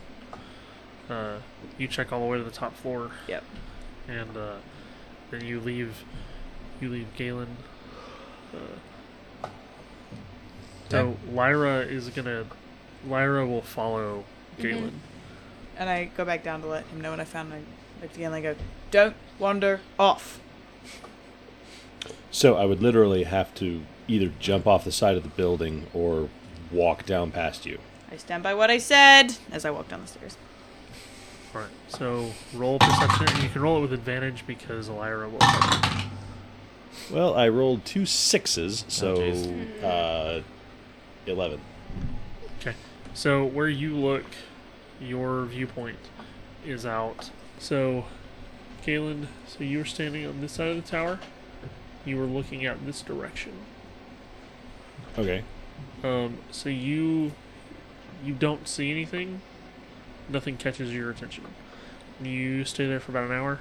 Uh, you check all the way to the top floor, Yep. and uh, then you leave. You leave Galen. Uh, so Lyra is gonna. Lyra will follow Mhm. Galen. And I go back down to let him know what I found. And I look again I go, "Don't wander off." So I would literally have to either jump off the side of the building or walk down past you. I stand by what I said as I walk down the stairs. All right. So roll perception. You can roll it with advantage because Lyra will. Well, I rolled two sixes, so jeez. uh, eleven. Okay. So where you look, your viewpoint is out. So, Galen, so you were standing on this side of the tower. You were looking out this direction. Okay. Um, so you you don't see anything. Nothing catches your attention. You stay there for about an hour.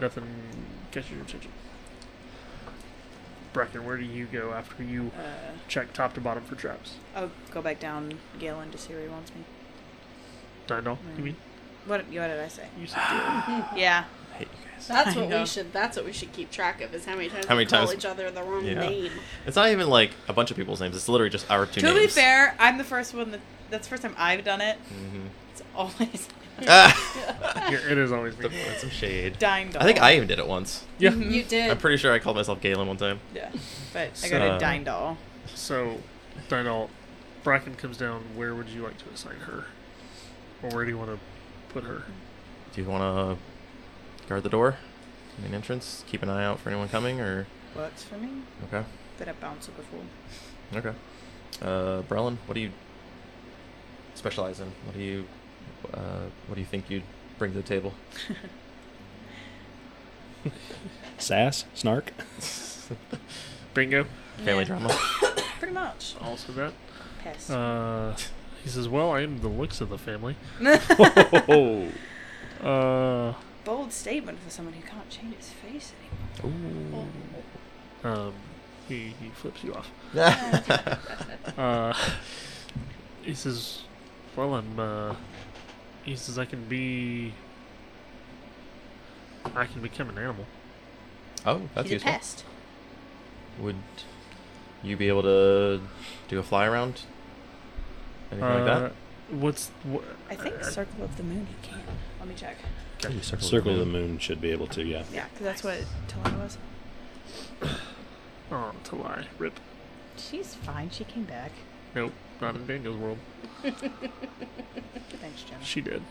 Nothing catches your attention. Bracken, where do you go after you Uh, check top to bottom for traps? I'll go back down Galen to see where he wants me. Dyndal, you Mm. mean? What? What did I say? You said Galen. Yeah. I hate you guys. That's what we should. That's what we should keep track of. Is how many times How we many call times- each other the wrong Yeah. name. It's not even like a bunch of people's names. It's literally just our two to names. be fair, I'm the first one that. That's the first time I've done it. Mhm. It's always Ah! Yeah, it is always me. That's some shade. Dine I think I even did it once. Yeah. Mhm. You did. I'm pretty sure I called myself Galen one time. Yeah. But I So- go to Dine Doll. So, Dyndal, Bracken comes down. Where would you like to assign her? Or where do you want to put her? Do you want to guard the door, main entrance, keep an eye out for anyone coming, or Works for me. okay, Been a bouncer before. okay. Uh, Brelin, what do you specialize in? What do you, uh, what do you think you'd bring to the table? Sass, snark. Bingo. Family Yeah. drama. Pretty much. Also that. Pest. Uh, he says, "Well, I am the looks of the family." oh, Uh, Bold statement for someone who can't change his face anymore. Ooh. um, he he flips you off. Uh, he says, "Well, I'm." Uh, he says, "I can be. I can become an animal." oh, that's He's a useful. pest. Would you be able to do a fly around? Anything like Uh, that? What's what? I think Circle of the Moon he can. Let me check. Ooh, circle, Circle of the Moon should be able to, yeah. Yeah, because that's what Talani was. Oh, to. Rip. She's fine. She came back. Nope, not in Daniel's world. Thanks, Jim. She did.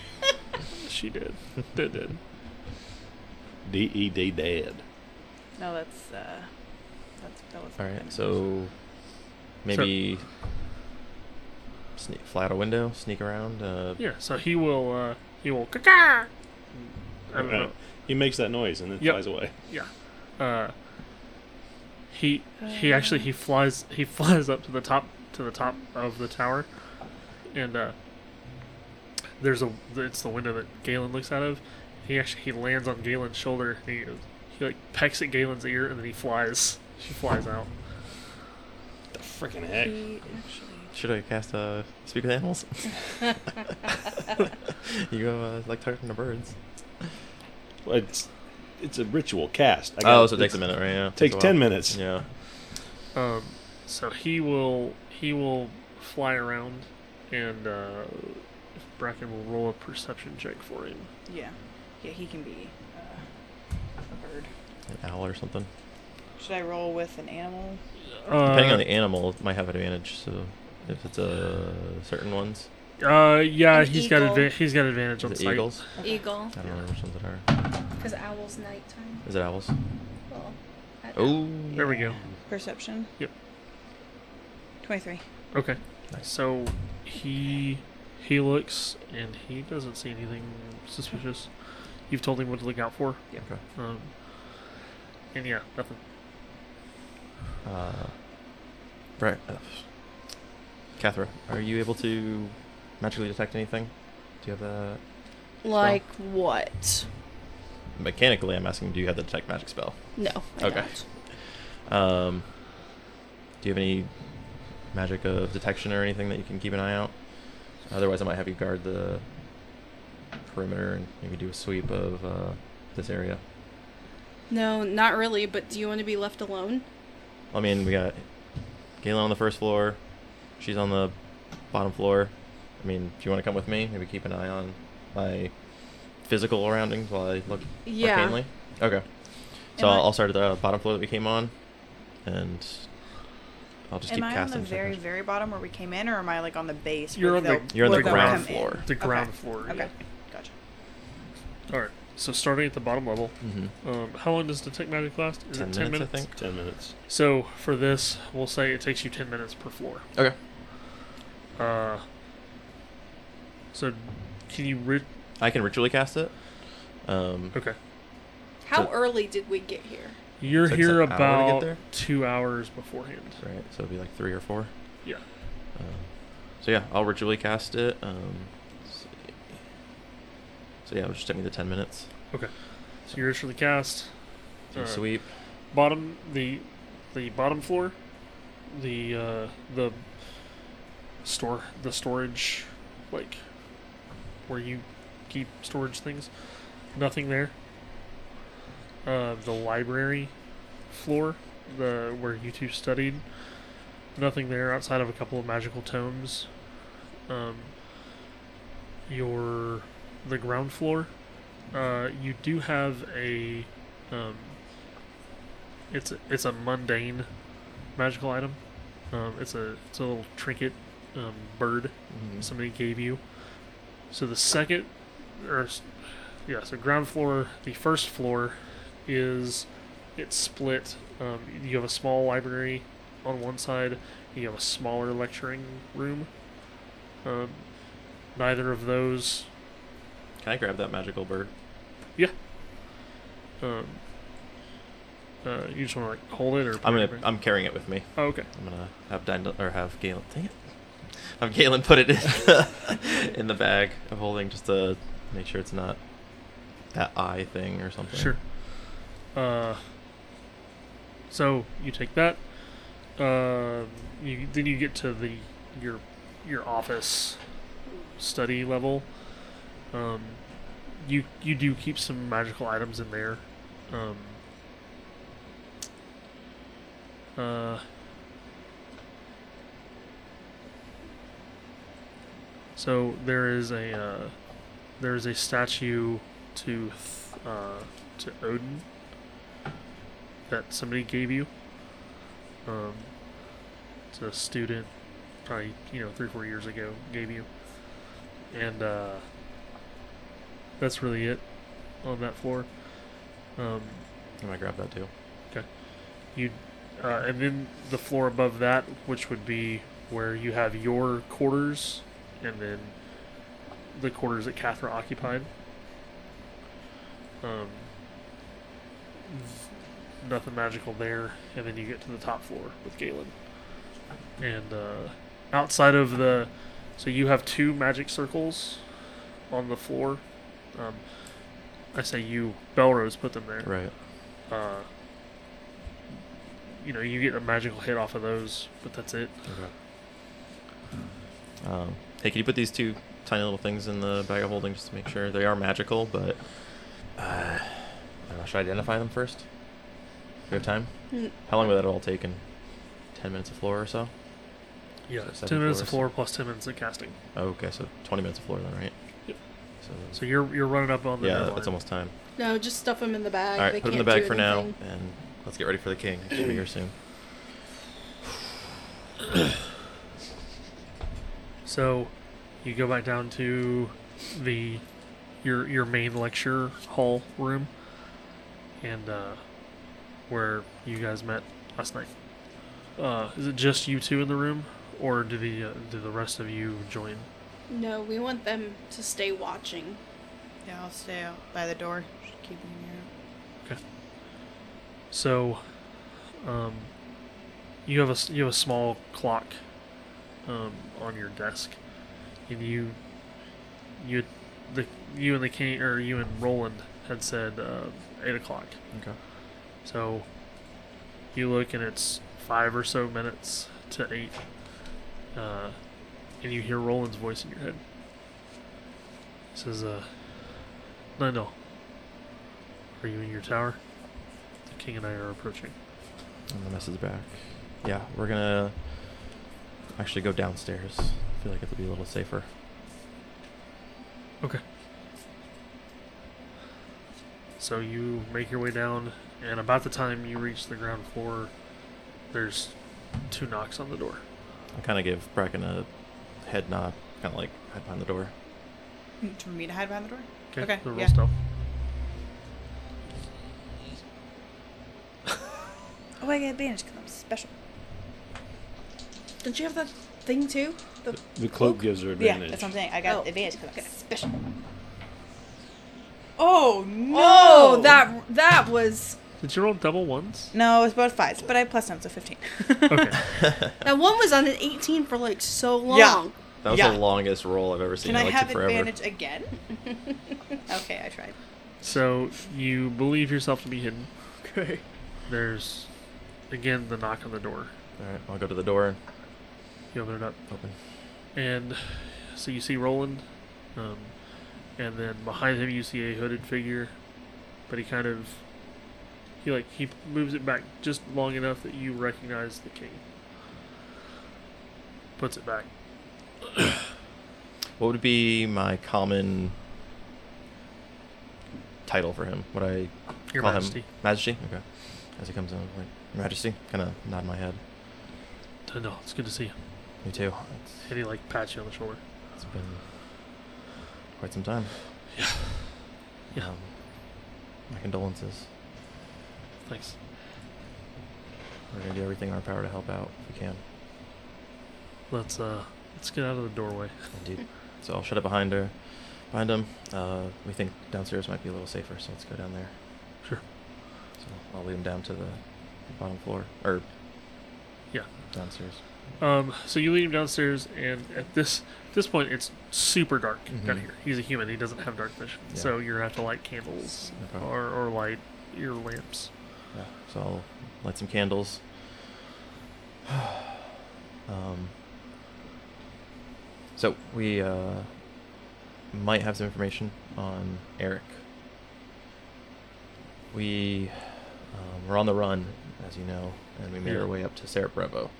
she did. Did did. D E D dead. No, that's uh, that's that was. All the right, so maybe sneak, fly out a window, sneak around. Uh, Yeah. So he will. Uh, he will. Caca. I don't know. He makes that noise and then Yep. flies away. Yeah. Uh. He he actually he flies he flies up to the top to the top of the tower, and uh. There's a it's the window that Galen looks out of. He actually he lands on Galen's shoulder. And he he like pecks at Galen's ear and then he flies. She flies out. The freaking heck. He actually. Should I cast uh, speak with animals? you go uh, like talking to birds. Well, it's it's a ritual cast. I Oh, gotta- so it takes a minute, right? Yeah. Takes a ten minutes. Yeah. Um, so he will he will fly around, and uh, Bracken will roll a perception check for him. Yeah, yeah, he can be uh, a bird. An owl or something. Should I roll with an animal? Depending Uh, on the animal, it might have advantage. So if it's uh, certain ones, Uh, yeah, An he's got eagle. adva- he's got advantage on is it sight. eagles? Eagle. I don't remember which ones it are. Because owl's nighttime. Is it owls? Well, I- Oh. There we go. Perception. Yep. Twenty-three. Okay. Nice. So he he looks and he doesn't see anything suspicious. You've told him what to look out for. Yeah. Okay. Um, and yeah, nothing. Uh, right. Uh, Cathra, are you able to magically detect anything? Do you have that? Like what? mechanically, I'm asking, do you have the detect magic spell? No. I Okay. Don't. Um, do you have any magic of detection or anything that you can keep an eye out? Otherwise, I might have you guard the perimeter and maybe do a sweep of uh, this area. No, not really. But do you want to be left alone? I mean, we got Galen on the first floor. She's on the bottom floor. I mean, if you want to come with me, maybe keep an eye on my physical surroundings while I look Yeah. arcanely. Okay. So I'll, I- I'll start at the bottom floor that we came on, and I'll just Am keep I on the very, very bottom where we came in, or am I like on the base? You're where on the- they'll- You're on the ground floor. The Okay. ground floor. Okay, yeah. gotcha. All right. So starting at the bottom level, Mhm. um, how long does the detect magic last? Is Ten it ten minutes, minutes? I think. Ten minutes. So for this, we'll say it takes you ten minutes per floor. Okay. Uh. So, can you ri- I can ritually cast it. Um, Okay. How So- early did we get here? You're Takes here an hour about there? two hours beforehand. right. So it'd be like three or four. Yeah. Um, so yeah, I'll ritually cast it. Um, so yeah, it'll just take me the ten minutes. Okay. So you're actually cast. Do a Uh, sweep. bottom the the bottom floor the uh the store the storage like where you keep storage things. Nothing there. Uh the library floor the where you two studied. Nothing there outside of a couple of magical tomes. Um your the ground floor. Uh you do have a um it's a, it's a mundane magical item. Um, it's a it's a little trinket um, bird Mhm. somebody gave you. So the second, or yeah, so ground floor. The first floor is it's split. Um, you have a small library on one side. You have a smaller lecturing room. Um, neither of those Can I grab that magical bird? Yeah. Um, uh, you just want to like hold it, or I'm gonna. it- I'm carrying it with me. Oh, okay. I'm gonna have Dandel or have Galen. Dang it. Have Galen put it in, in the bag of holding just to make sure it's not that eye thing or something. Sure. Uh, so you take that. Uh, you then you get to the your your office study level. Um, you you do keep some magical items in there. Um, uh, so there is a uh, there is a statue to uh, to Odin that somebody gave you. Um, it's a student, probably you know three four years ago, gave you, and uh, that's really it on that floor. Um, I'm gonna grab that too. Okay. you uh, and then the floor above that, which would be where you have your quarters, and then the quarters that Cathra occupied. Um, nothing magical there, and then you get to the top floor with Galen. And uh, outside of the, so you have two magic circles on the floor. Um, I say you, Belrose put them there Right. uh, you know, you get a magical hit off of those, but that's it. Okay. Um, hey, can you put these two tiny little things in the bag of holding just to make sure they are magical? But uh, I don't know. Should I identify them first? Do we have time? Mm, How long would that all take? In ten minutes of floor or so? Yeah, So seven ten minutes of floor plus ten minutes of casting. Oh, okay, so twenty minutes of floor then, right? Yep. So, So you're you're running up on the yeah, deadline. it's almost time. No, just stuff them in the bag. All right, they put them in the bag do for now, and let's get ready for the king. He should be here soon. So you go back down to the your your main lecture hall room, and uh, where you guys met last night. Uh, is it just you two in the room, or do the uh, do the rest of you join? No, we want them to stay watching. Yeah, I'll stay out by the door, just keeping an ear out. So, um, you have a s- you have a small clock um, on your desk, and you you the you and the king or you and Roland had said uh, eight o'clock. Okay. So you look and it's five or so minutes to eight, uh, and you hear Roland's voice in your head. He says, uh, Dyndal, are you in your tower? The king and I are approaching. And the message back. Yeah, we're gonna actually go downstairs. I feel like it'll be a little safer. Okay. So you make your way down, and about the time you reach the ground floor, there's two knocks on the door. I kind of give Bracken a head nod, kind of like hide behind the door. For me to hide behind the door? Okay. Okay, The roll yeah. stealth. Oh, I get advantage because I'm special. Don't you have that thing too? The The cloak gives her advantage. Yeah, advantage. that's what I'm saying. I got Oh, advantage because. I'm special. Oh no! Oh, that that was Did you roll double ones? No, it was both fives, but I had plus them, so fifteen. Okay. that one was on an 18 for like so long. Yeah. That was Yeah. the longest roll I've ever seen. Can I liked have forever. advantage again? okay, I tried. so you believe yourself to be hidden. Okay. There's, again, the knock on the door. All right, I'll go to the door and You open it up, open. And so you see Roland, um, and then behind him you see a hooded figure, but he kind of, he like he moves it back just long enough that you recognize the king. Puts it back. What would be my common title for him? Would I Your call Majesty. him Majesty? Okay. As he comes in, like Your Majesty, kind of nod my head. Know it's good to see you. Me too. It's, And he like pats you on the shoulder. it's been quite some time. Yeah. Yeah. Um, my condolences. Thanks. We're gonna do everything in our power to help out if we can. Let's uh let's get out of the doorway. Indeed. so I'll shut it behind her, behind him. Uh, we think downstairs might be a little safer, so let's go down there. Sure. So I'll lead him down to the bottom floor, or Yeah. downstairs. Um, so you lead him downstairs, and at this this point, it's super dark down Mhm. here. He's a human; he doesn't have dark vision, Yeah. so you're gonna have to light candles Okay. or or light your lamps. Yeah. So I'll light some candles. um. So we uh, might have some information on Eric. We um, we're on the run, as you know, and we made Yeah. our way up to Sarah Brevo.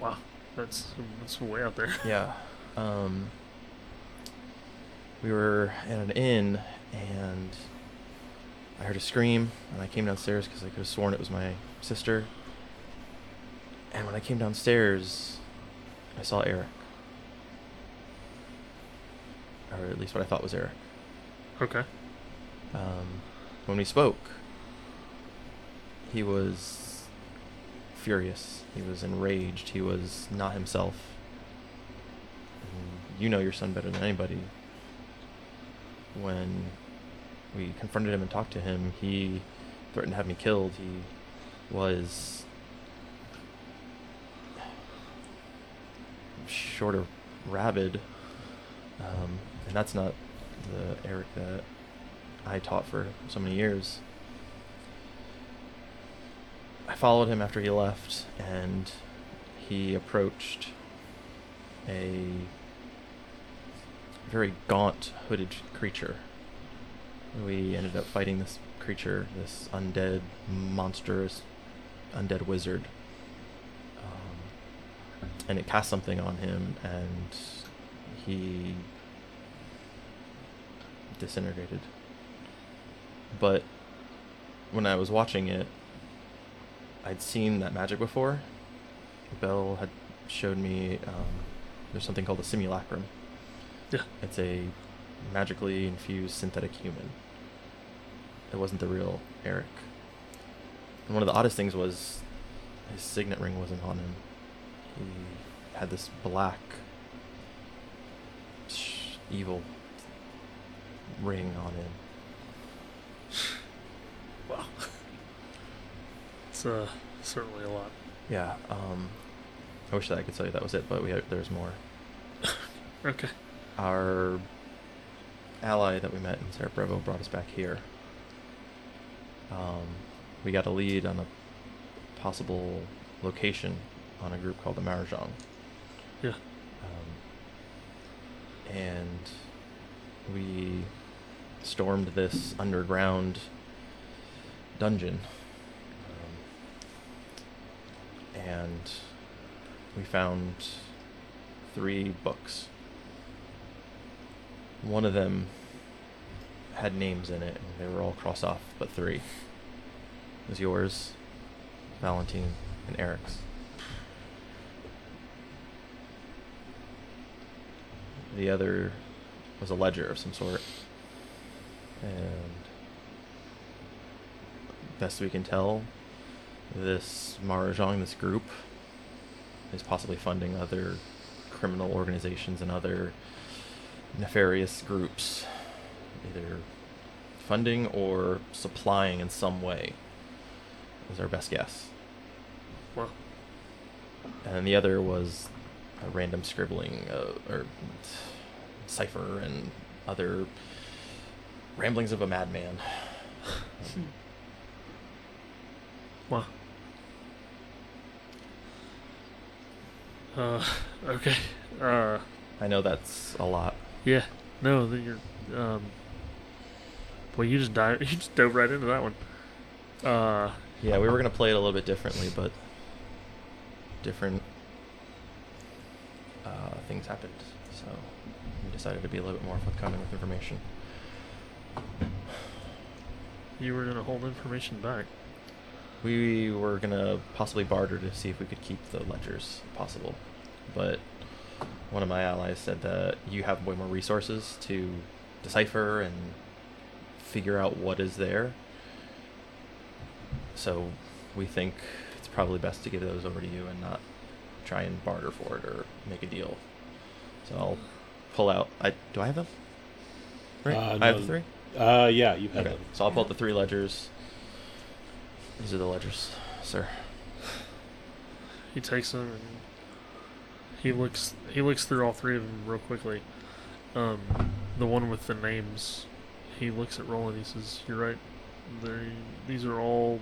Wow, that's that's way out there. Yeah. Um, we were at an inn, and I heard a scream, and I came downstairs because I could have sworn it was my sister. And when I came downstairs, I saw Eric. Or at least what I thought was Eric. Okay. Um, when we spoke, he was furious. He was enraged. He was not himself. And you know your son better than anybody. When we confronted him and talked to him, he threatened to have me killed. He was short of rabid. Um, and that's not the Eric that I taught for so many years. I followed him after he left, and he approached a very gaunt, hooded creature. We ended up fighting this creature, this undead, monstrous, undead wizard. Um, and it cast something on him, and he disintegrated. But when I was watching it, I'd seen that magic before. Bell had showed me um, there's something called a simulacrum. Yeah. It's a magically infused synthetic human. It wasn't the real Eric. And one of the oddest things was his signet ring wasn't on him. He had this black, evil ring on him. Wow. Uh certainly a lot. Yeah. Um, I wish that I could tell you that was it, but we had, there's more. Okay. Our ally that we met in Sarajevo brought us back here. Um, we got a lead on a possible location on a group called the Marajong. Yeah. Um, and we stormed this underground dungeon. Um, and we found three books. One of them had names in it, and they were all crossed off, but three. It was yours, Valentine, and Eric's. The other was a ledger of some sort. And best we can tell, this Marjan, this group, is possibly funding other criminal organizations and other nefarious groups, either funding or supplying in some way, is our best guess. Well, And the other was a random scribbling uh, or cipher and other ramblings of a madman. well. Uh, okay. Uh, I know that's a lot. yeah. No, that you're. Um. Well, you just dive. You just dove right into that one. Uh, Yeah, we were gonna play it a little bit differently, but different uh, things happened, so we decided to be a little bit more forthcoming with information. you were gonna hold information back. We were gonna possibly barter to see if we could keep the ledgers possible, but one of my allies said that you have way more resources to decipher and figure out what is there. So we think it's probably best to give those over to you and not try and barter for it or make a deal. So I'll pull out. I do I have them? Right, Uh, I have the three. Uh, yeah, you have Okay, them. so I'll pull out the three ledgers. These are the ledgers, sir. He takes them and he looks. He looks through all three of them real quickly. Um, the one with the names. He looks at Roland. He says, "You're right. They these are all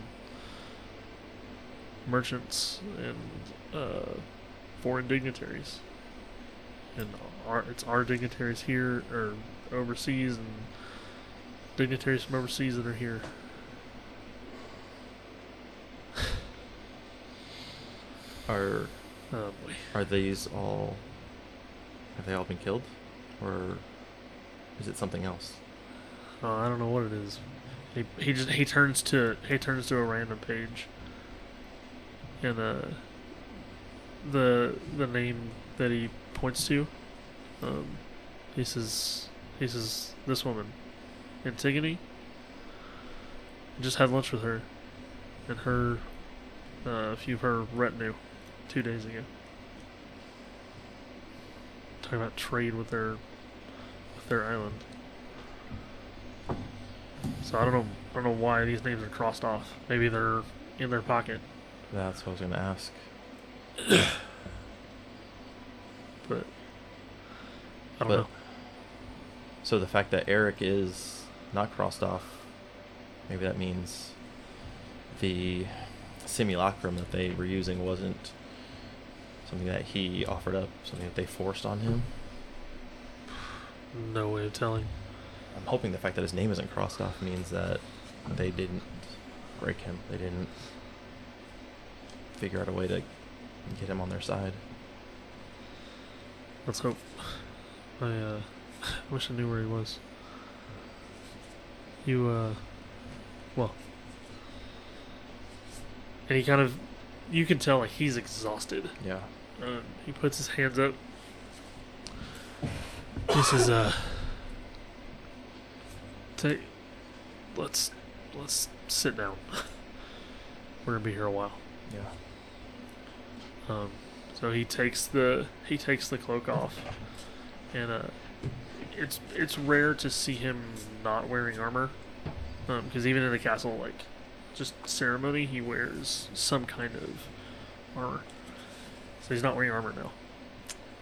merchants and uh, foreign dignitaries. And our it's our dignitaries here or overseas and dignitaries from overseas that are here." Are Oh boy. are these all? Have they all been killed, or is it something else? Uh, I don't know what it is. He he just he turns to he turns to a random page. And uh the the name that he points to, um, he says he says this woman, Antigone. Just had lunch with her, and her uh, a few of her retinue, two days ago. Talking about trade with their with their island. So I don't know. I don't know why these names are crossed off. Maybe they're in their pocket, That's what I was gonna ask. but I don't But- know. So the fact that Eric is not crossed off, maybe that means the simulacrum that they were using wasn't something that he offered up, something that they forced on him. No way of telling. I'm hoping the fact that his name isn't crossed off means that they didn't break him. They didn't figure out a way to get him on their side. Let's hope. I uh, wish I knew where he was. You uh, well, and he kind of, you can tell like he's exhausted. Yeah. Um, he puts his hands up. He says, "Uh, take, let's, let's sit down. We're gonna be here a while." Yeah. Um, so he takes the he takes the cloak off, and uh, it's it's rare to see him not wearing armor, because even in the castle, like, just ceremony, he wears some kind of armor. So he's not wearing armor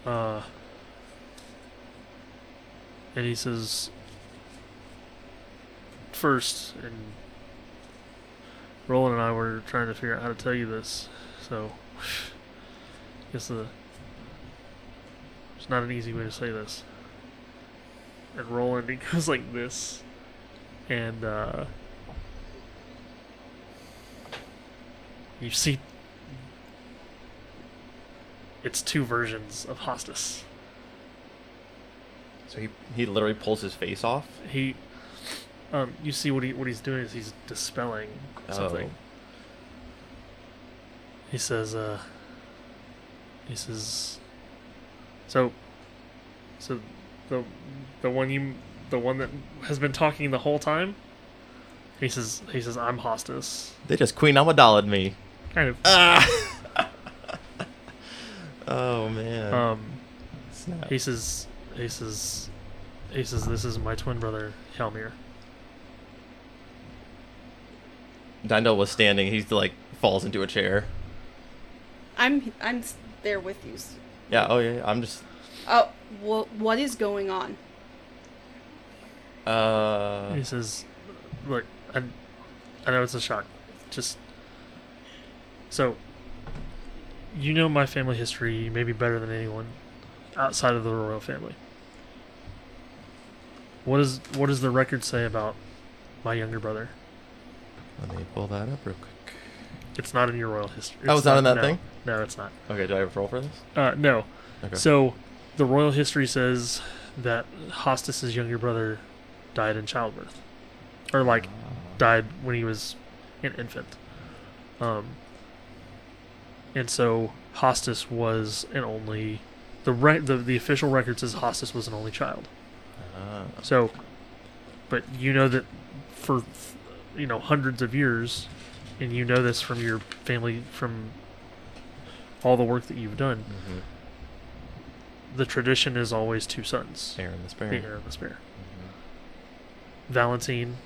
now. Uh, and he says, first, and Roland and I were trying to figure out how to tell you this, so guess the it's not an easy way to say this. And Roland, he goes like this, and uh, you see it's two versions of Hostis. So he he literally pulls his face off. He, um, you see what he what he's doing is he's dispelling something. Oh. He says, uh, he says, so, so, the the one you the one that has been talking the whole time. He says he says I'm Hostis. They just Queen Amidala'd me. Kind of. Ah. oh man. Um, Snap. he says he says he says this is my twin brother Helmir. Dyndal was standing. He's like falls into a chair. I'm I'm there with you. Yeah. Oh yeah. yeah, I'm just. Oh, wha what is going on? Uh. He says, "Look, I, I know it's a shock. Just so you know my family history maybe better than anyone outside of the royal family. What is what does the record say about my younger brother? Let me pull that up real quick. It's not in your royal history. Oh, it's not in that no. thing? No, it's not. Okay. Do I have a roll for this? Uh, no. Okay. So the royal history says that Hostis's younger brother died in childbirth, or like died when he was an infant. Um, and so Hostis was an only the re- the the official record says Hostis was an only child. Ah. So, but you know that for you know hundreds of years, and you know this from your family from all the work that you've done. Mhm. The tradition is always two sons, Aaron the Spare. the heir and the spare. Mhm. Valentine,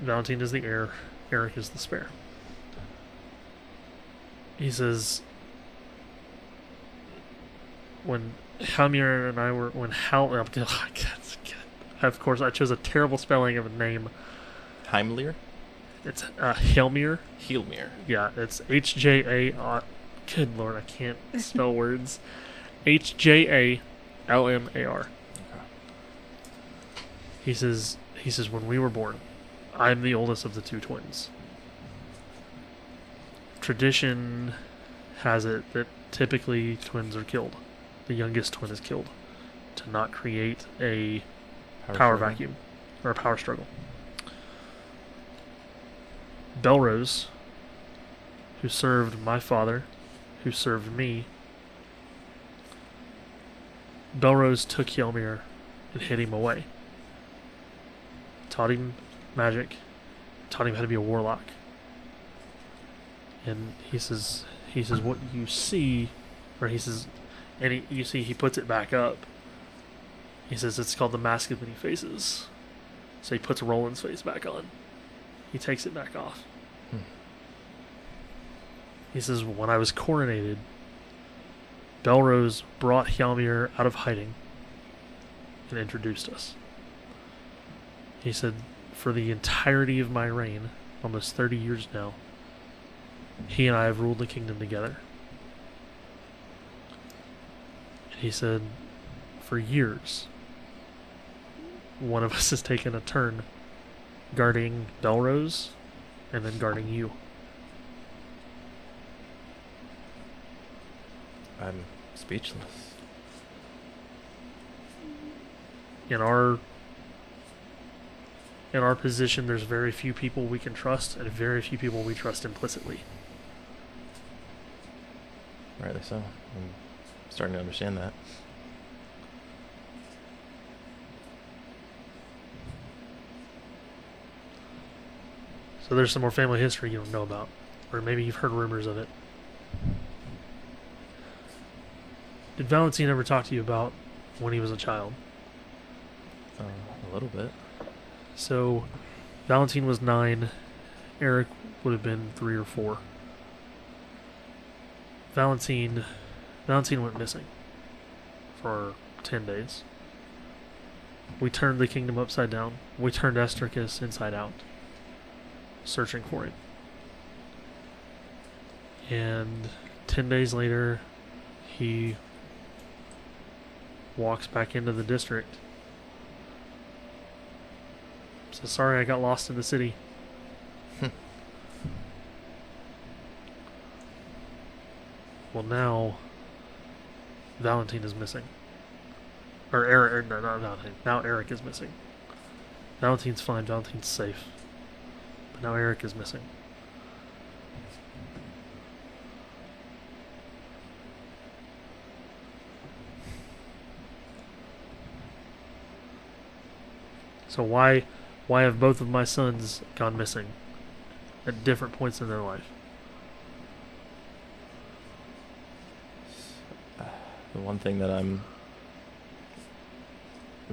Valentine is the heir. Eric is the spare. He says, when Halmir and I were when Hal, oh, God, of course I chose a terrible spelling of a name. Heimlir. It's uh, Helmir. Heelmir. Yeah, it's H J A R. Good lord, I can't spell words. H J A L M A R. He says he says when we were born, I'm the oldest of the two twins. Tradition has it that typically twins are killed. The youngest twin is killed to not create a power struggle. vacuum or a power struggle. Belrose, who served my father, who served me, Belrose took Hjelmir and hid him away. Taught him magic, taught him how to be a warlock. And he says, he says, what you see, or he says, and he, you see, he puts it back up. He says it's called the mask of many faces. So he puts Roland's face back on. He takes it back off. Hmm. He says, When I was coronated, Belrose brought Hjalmir out of hiding and introduced us. He said, For the entirety of my reign, almost 30 years now, he and I have ruled the kingdom together. And he said, For years, one of us has taken a turn guarding Belrose and then guarding you. I'm speechless. In our in our position there's very few people we can trust and very few people we trust implicitly. Rightly so. I'm starting to understand that. So there's some more family history you don't know about. Or maybe you've heard rumors of it. Did Valentine ever talk to you about when he was a child? Uh, a little bit. So, Valentine was nine. Eric would have been three or four. Valentine, Valentine went missing for ten days. We turned the kingdom upside down. We turned Estricus inside out. searching for him. And 10 days later, he walks back into the district. So sorry I got lost in the city. Hmm. well, now Valentine is missing. Or Eric, or no, not Valentine. Now Eric is missing. Valentine's fine. Valentine's safe. But now Eric is missing. So why why have both of my sons gone missing at different points in their life? The one thing that I'm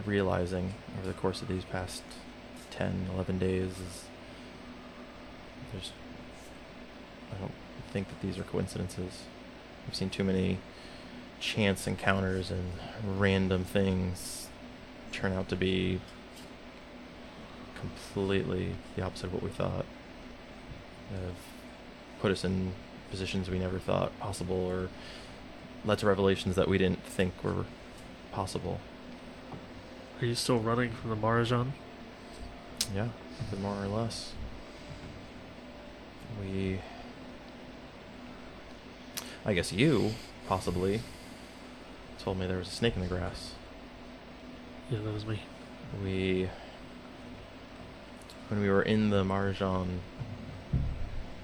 realizing over the course of these past 10, 11 days is there's. I don't think that these are coincidences. I've seen too many chance encounters and random things turn out to be completely the opposite of what we thought. Have put us in positions we never thought possible or led to revelations that we didn't think were possible. Are you still running from the Marajan? Yeah, more or less. We. I guess you, possibly, told me there was a snake in the grass. Yeah, that was me. We. When we were in the Marjan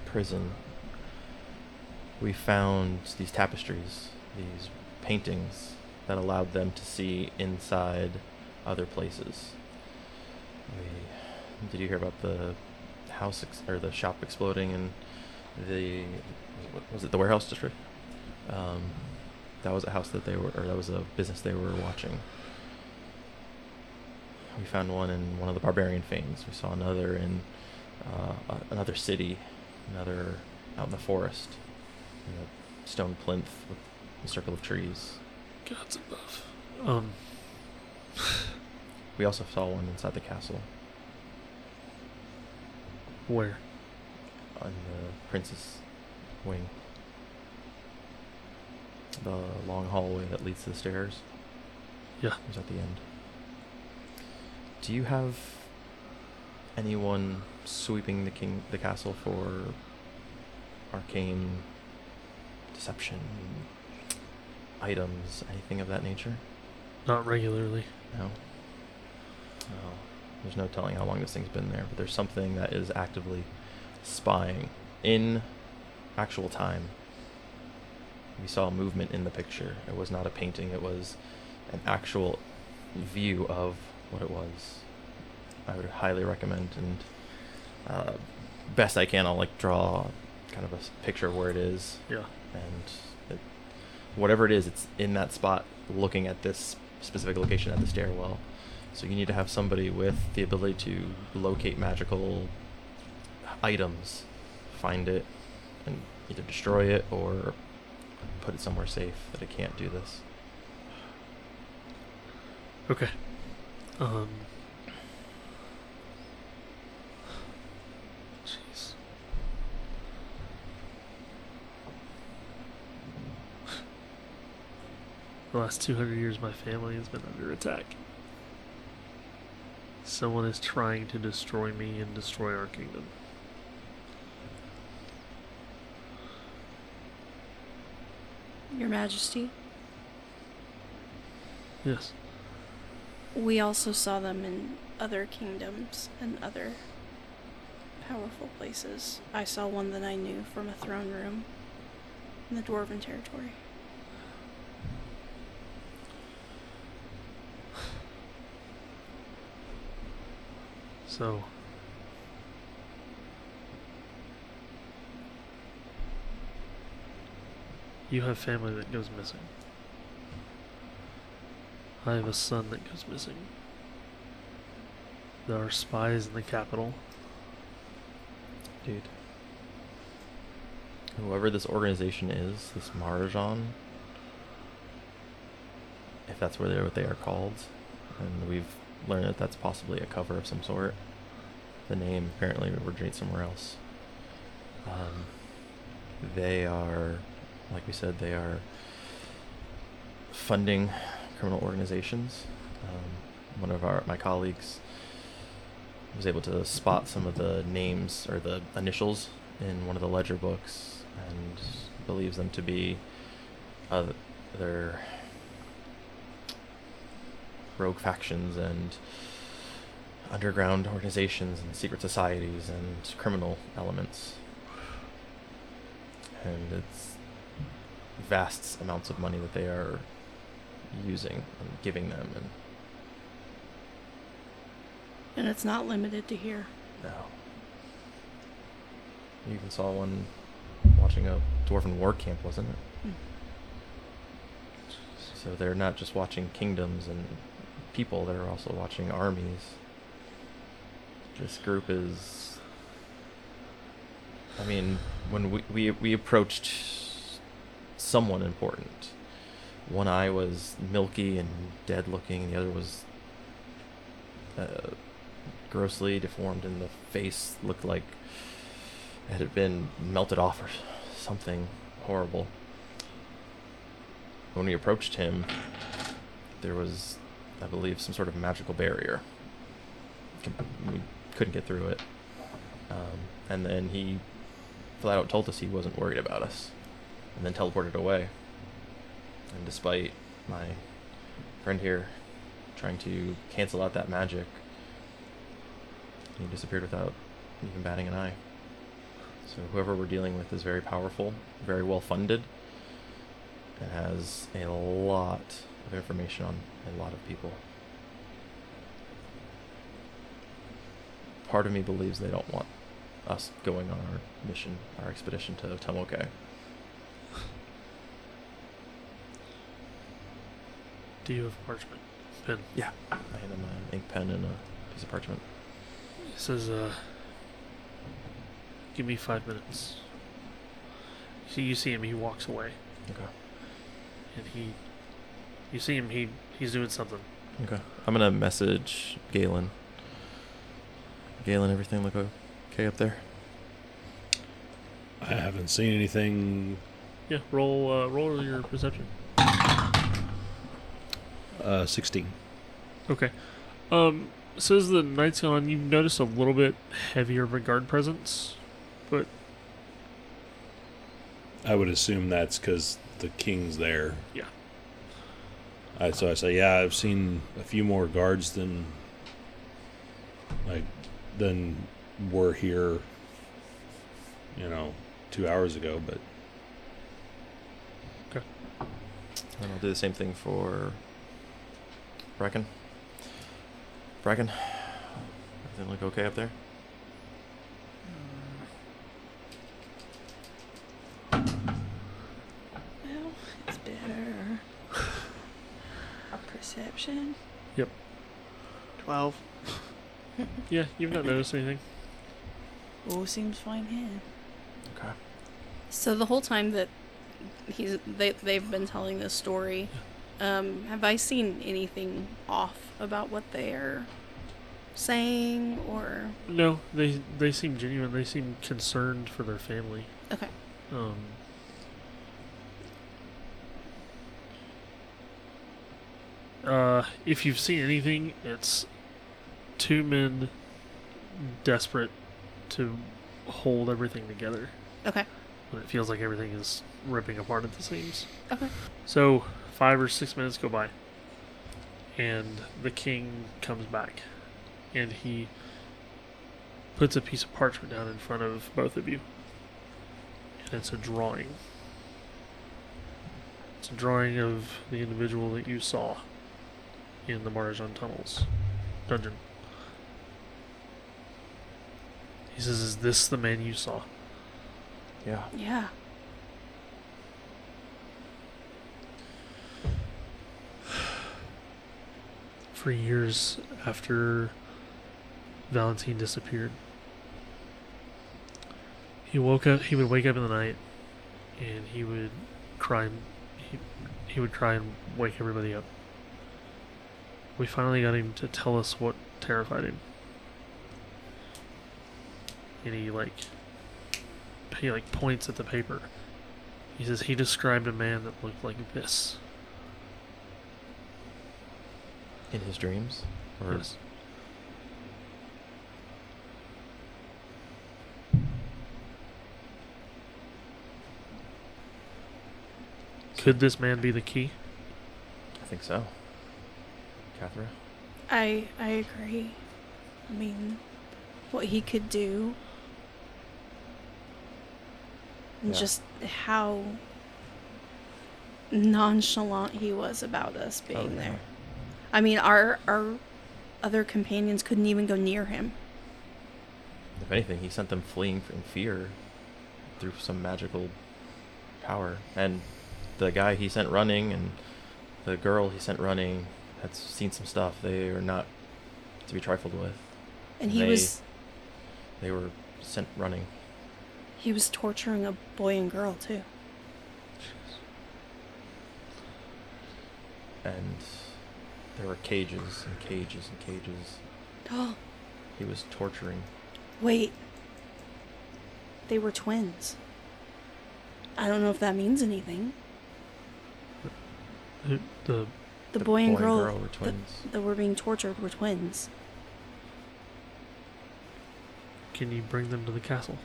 prison, we found these tapestries, these paintings that allowed them to see inside other places. We, did you hear about the house ex- or the shop exploding in the was it the warehouse district? Um, that was a house that they were, or that was a business they were watching. We found one in one of the barbarian fanes. We saw another in uh, another city, another out in the forest, in a stone plinth with a circle of trees. Gods above. Um, We also saw one inside the castle where? on the prince's wing. The long hallway that leads to the stairs Yeah. It was at the end. Do you have anyone sweeping the king the castle for arcane deception items, anything of that nature? Not regularly. No. No. There's no telling how long this thing's been there, but there's something that is actively spying in actual time. We saw movement in the picture. It was not a painting, it was an actual view of what it was. I would highly recommend and uh, best I can I'll like draw kind of a picture of where it is Yeah. and whatever it is, it's in that spot looking at this specific location at the stairwell. So you need to have somebody with the ability to locate magical items, find it, and either destroy it or put it somewhere safe that it can't do this. Okay. Um. The last 200 years, my family has been under attack. Someone is trying to destroy me and destroy our kingdom. Your Majesty, Yes. we also saw them in other kingdoms and other powerful places. I saw one that I knew from a throne room in the Dwarven territory. So. You have family that goes missing. I have a son that goes missing. There are spies in the capital. Dude. Whoever this organization is, this Marajan, if that's where they're what they are called, and we've learned that that's possibly a cover of some sort. the name apparently originates somewhere else. Um, they are, like we said, they are funding criminal organizations. Um, one of our my colleagues was able to spot some of the names or the initials in one of the ledger books and believes them to be other rogue factions and underground organizations and secret societies and criminal elements. And it's vast amounts of money that they are using and giving them and And it's not limited to here. no. You even saw one watching a dwarven war camp, wasn't it? Mm. So they're not just watching kingdoms and people, they're also watching armies. This group is. I mean, when we, we, we approached someone important, one eye was milky and dead looking, the other was uh, grossly deformed, and the face looked like it had been melted off or something horrible. When we approached him, there was, I believe, some sort of magical barrier. We couldn't get through it. Um, and then he flat out told us he wasn't worried about us, and then teleported away. And despite my friend here trying to cancel out that magic, he disappeared without even batting an eye. So whoever we're dealing with is very powerful, very well funded, and has a lot of information on a lot of people. Part of me believes they don't want us going on our mission, our expedition to Tomoke. Do you have parchment? Pen. Yeah. I hand him an ink pen and a piece of parchment. It says, uh, give me five minutes. So you see him, he walks away. Okay. And he, you see him, he he's doing something. Okay. I'm gonna message Galen. Galen, everything look okay up there? I haven't seen anything. Yeah, roll uh, roll your perception. Uh, 16. Okay. Um, so as the night's gone on, you've noticed a little bit heavier of a guard presence, but I would assume that's because the king's there. Yeah. I, so I say, yeah, I've seen a few more guards than like than were here. You know, two hours ago, but okay, And I'll do the same thing for Bracken. Bracken, everything look okay up there? Well, it's better. A perception. Yep. 12. yeah, you've not noticed anything. All seems fine here. Okay. So the whole time that he's they they've been telling this story, um, have I seen anything off about what they're saying or No, they they seem genuine. They seem concerned for their family. okay? Um, uh, if you've seen anything, it's two men desperate to hold everything together Okay. when it feels like everything is ripping apart at the seams. Okay. So five or six minutes go by, and the king comes back, and he puts a piece of parchment down in front of both of you, and it's a drawing. It's a drawing of the individual that you saw in the Marjan tunnels dungeon. He says, "Is this the man you saw?" Yeah. Yeah. for years after Valentine disappeared. He woke up. He would wake up in the night, and he would cry. He he would cry and wake everybody up. We finally got him to tell us what terrified him. and he like he like points at the paper. He says he described a man that looked like this. In his dreams? Or Yes. Could this man be the key? I think so. Catherine? I I agree. I mean, what he could do, and Yeah. just how nonchalant he was about us oh, being Oh, yeah. there. I mean, our our other companions couldn't even go near him. If anything, he sent them fleeing in fear through some magical power. And the guy he sent running and the girl he sent running had seen some stuff. They are not to be trifled with. And he They- was They were sent running. he was torturing a boy and girl too. And there were cages and cages and cages. Oh, He was torturing. wait. They were twins. I don't know if that means anything. Who- The The, The boy, and boy and girl, girl were that- twins. that were being tortured were twins. can you bring them to the castle?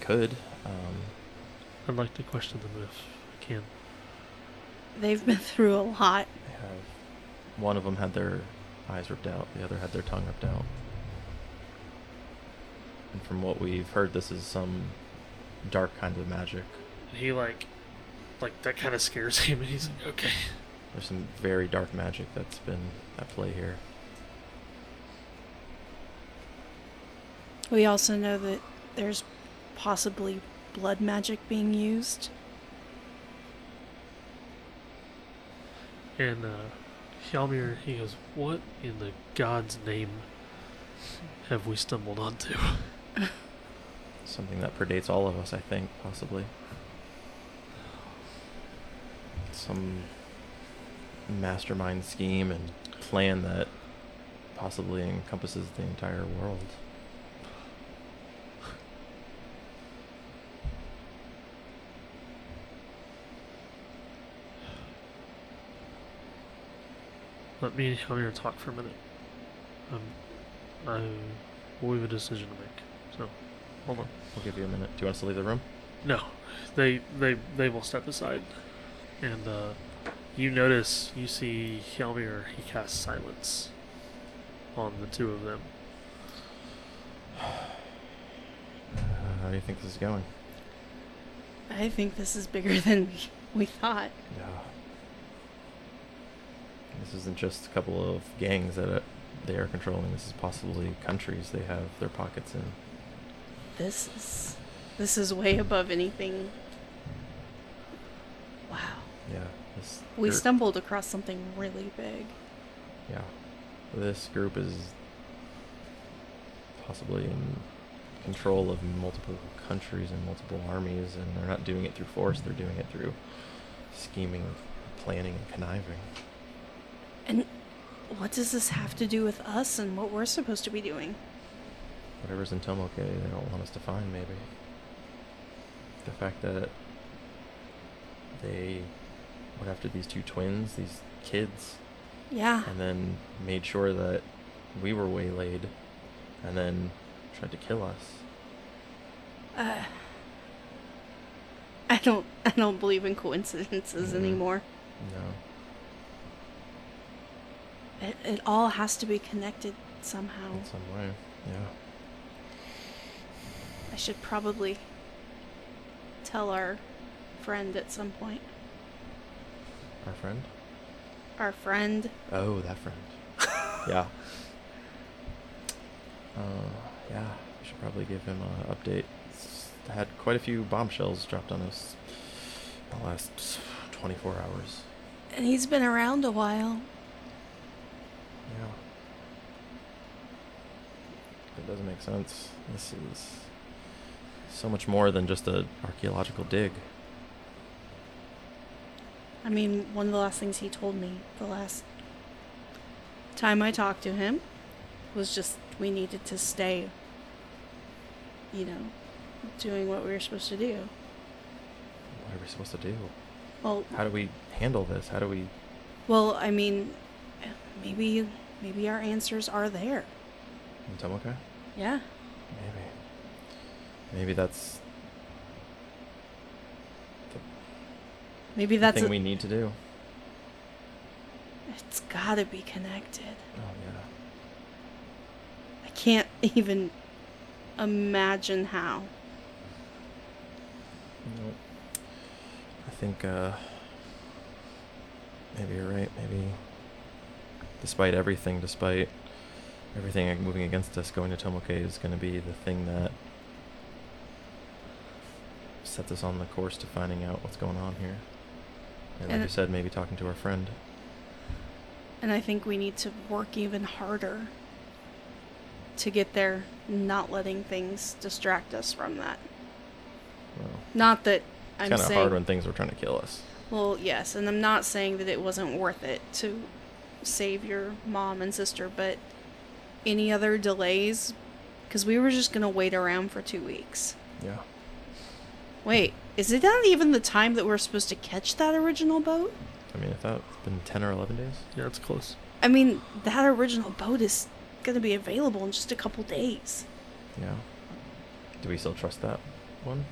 Could. Um, I'd like to question them if I can. They've been through a lot. they have. One of them had their eyes ripped out. The other had their tongue ripped out. And from what we've heard, this is some dark kind of magic. And he like, like that kind of scares him, and he's like, okay. There's some very dark magic that's been at play here. We also know that there's possibly blood magic being used. And uh, Hjalmir, he goes, "What in the God's name have we stumbled onto?" Something that predates all of us, I think, possibly. Some mastermind scheme and plan that possibly encompasses the entire world. Let me come here and talk for a minute. Um, I, we have a decision to make. So, hold on. We'll give you a minute. Do you want us to leave the room? No, they they they will step aside, and uh, you notice you see Helmir. He casts silence on the two of them. Uh, how do you think this is going? I think this is bigger than we thought. Yeah. This isn't just a couple of gangs that uh, they are controlling. This is possibly countries they have their pockets in. This is this is way above anything. Yeah. This We gr- stumbled across something really big. Yeah. This group is possibly in control of multiple countries and multiple armies, and they're not doing it through force. They're doing it through scheming, planning, and conniving. And what does this have to do with us and what we're supposed to be doing? whatever's in Tomoke they don't want us to find maybe. The fact that they went after these two twins, these kids, Yeah. and then made sure that we were waylaid and then tried to kill us. Uh, I don't I don't believe in coincidences Mhm. anymore. No. It it all has to be connected somehow. In some way. Yeah. I should probably tell our friend at some point. Our friend? Our friend. Oh, that friend. yeah. Uh, yeah, we should probably give him an update. It's had quite a few bombshells dropped on us in the last 24 hours. And he's been around a while. Yeah. It doesn't make sense. This is so much more than just a archaeological dig. I mean, one of the last things he told me the last time I talked to him was just we needed to stay, you know, doing what we were supposed to do. What are we supposed to do? Well, How do we handle this? How do we? well, I mean, maybe maybe our answers are there. In Tomoka? Yeah. Maybe. Maybe that's Maybe the that's thing a, we need to do. it's got to be connected. Oh yeah. I can't even imagine how. Nope. I think uh, maybe you're right. Maybe despite everything, despite everything moving against us, going to Tomoke is going to be the thing that sets us on the course to finding out what's going on here. And like you said, maybe talking to our friend. And I think we need to work even harder to get there, not letting things distract us from that. Well, Not that it's I'm kind of hard when things were trying to kill us. Well, yes, and I'm not saying that it wasn't worth it to save your mom and sister, but any other delays? Because we were just going to wait around for two weeks. Yeah. Wait, is it not even the time that we're supposed to catch that original boat? I mean, I thought it's been 10 or 11 days. Yeah, it's close. I mean, that original boat is going to be available in just a couple days. Yeah. Do we still trust that one?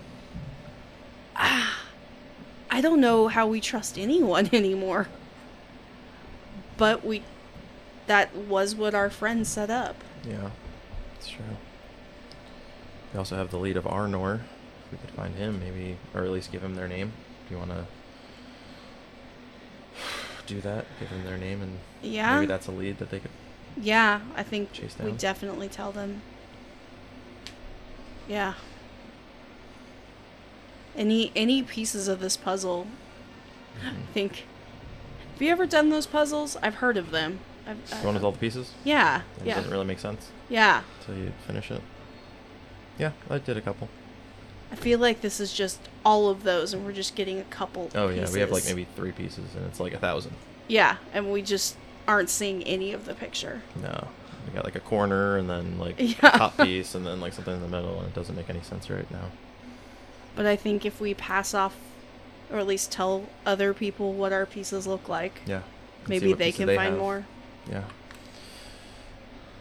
Ah, I don't know how we trust anyone anymore. But we. That was what our friend set up. Yeah, it's true. We also have the lead of Arnor. We could find him, maybe, or at least give him their name. Do you want to do that? Give them their name, and Yeah. maybe that's a lead that they could. Yeah, I think Chase we definitely tell them. Yeah. Any any pieces of this puzzle, I Mhm. think. Have you ever done those puzzles? I've heard of them. I've, The one with all the pieces. Yeah, It yeah, didn't really make sense yeah. until you finish it. Yeah, I did a couple. I feel like this is just all of those, and we're just getting a couple. Oh yeah, we have like maybe three pieces, and it's like a thousand. Yeah, and we just aren't seeing any of the picture. No, we got like a corner, and then like Yeah. a top piece, and then like something in the middle, and it doesn't make any sense right now. But I think if we pass off, or at least tell other people what our pieces look like, Yeah. maybe they can find have. more. Yeah.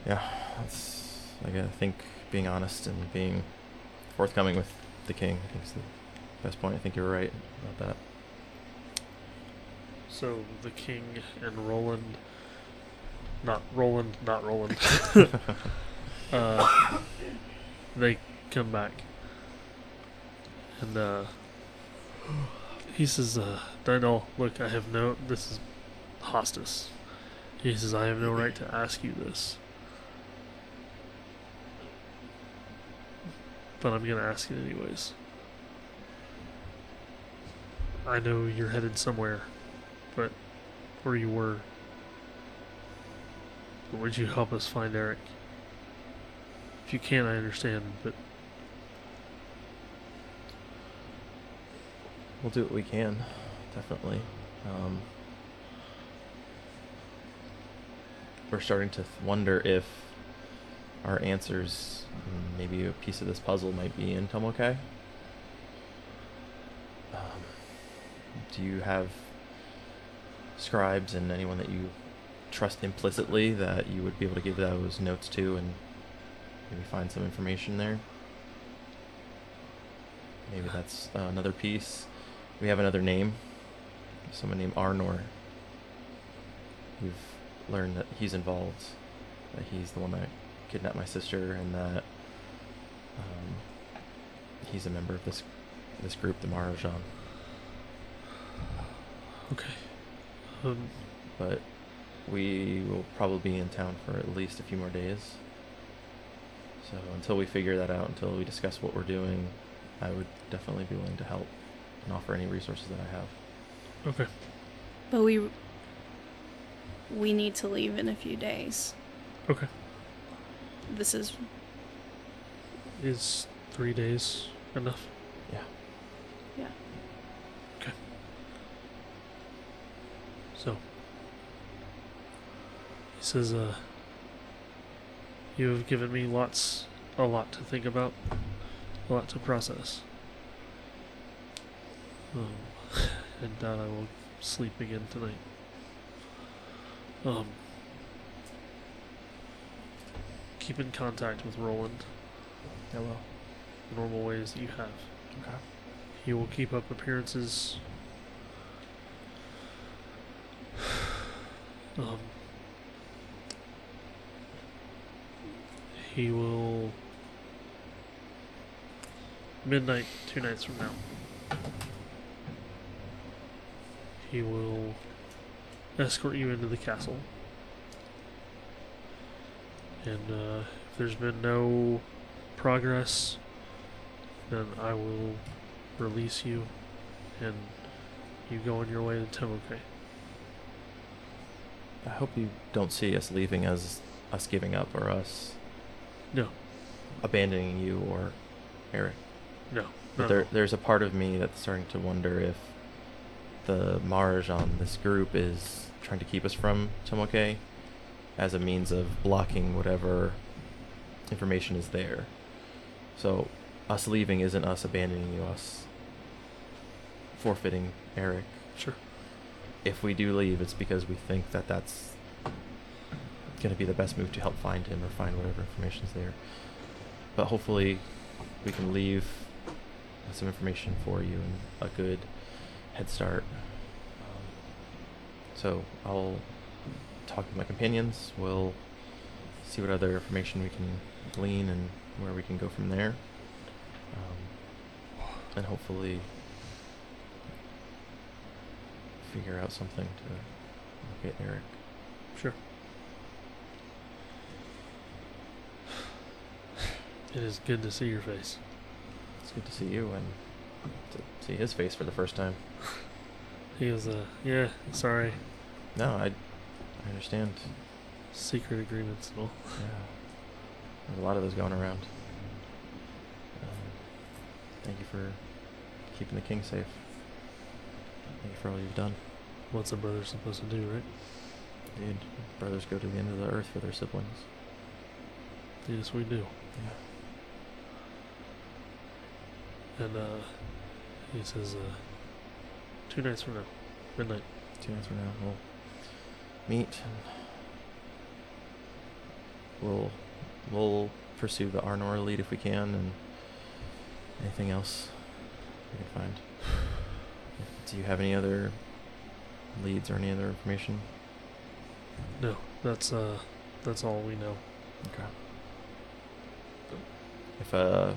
Yeah, that's like I think being honest and being forthcoming with the king. I think is the best point. I think you're right about that. So the king and Roland, not Roland, not Roland, uh, they come back, and uh, he says, uh, "Dino, look, I have no. This is Hostis." He says, "I have no right to ask you this, but I'm gonna ask it anyways." I know you're headed somewhere but where you were. But would you help us find Eric? If you can't, I understand, but We'll do what we can, definitely. Um, we're starting to wonder if our answers, maybe a piece of this puzzle, might be in Tomokai. Um, do you have scribes and anyone that you trust implicitly that you would be able to give those notes to and maybe find some information there? Maybe that's uh, another piece. We have another name. Someone named Arnor. We've learned that he's involved. That he's the one that kidnapped my sister, and that um, he's a member of this this group, the Maharajan. okay. Um, But we will probably be in town for at least a few more days. So until we figure that out, until we discuss what we're doing, I would definitely be willing to help and offer any resources that I have. okay. But we we need to leave in a few days. Okay. This is Is three days enough? Yeah. yeah. Okay. So he says, uh, You have given me lots, a lot to think about, a lot to process. Um, and that I will sleep again tonight. Um, keep in contact with Roland I will. the normal ways that you have. Okay. He will keep up appearances. Um, he will midnight two nights from now. He will escort you into the castle. And uh, if there's been no progress, then I will release you and you go on your way to Timoke. I hope you don't see us leaving as us giving up or us No, abandoning you or Eric. no, But there, there's a part of me that's starting to wonder if the Marjan this group is trying to keep us from Tomoke as a means of blocking whatever information is there. So, us leaving isn't us abandoning you, us forfeiting Eric. Sure. If we do leave, it's because we think that that's going to be the best move to help find him or find whatever information's there. But hopefully, we can leave some information for you and a good head start. Um, so I'll talk with my companions. We'll see what other information we can glean and where we can go from there. Um, and hopefully figure out something to get Eric. Sure. It is good to see your face. It's good to see you and to see his face for the first time. He was, uh, yeah, sorry. No, I, I understand. Secret agreements and all. Yeah. There's a lot of those going around. Um, thank you for keeping the king safe. Thank you for all you've done. What's a brother supposed to do, right? Dude, brothers go to the end of the earth for their siblings. Yes, we do. Yeah. And, uh, he says, uh, two nights from now, midnight. Two nights from now, we'll meet and we'll we'll pursue the Arnor lead if we can and anything else we can find. Do you have any other leads or any other information? No, that's, uh, that's all we know. Okay. If uh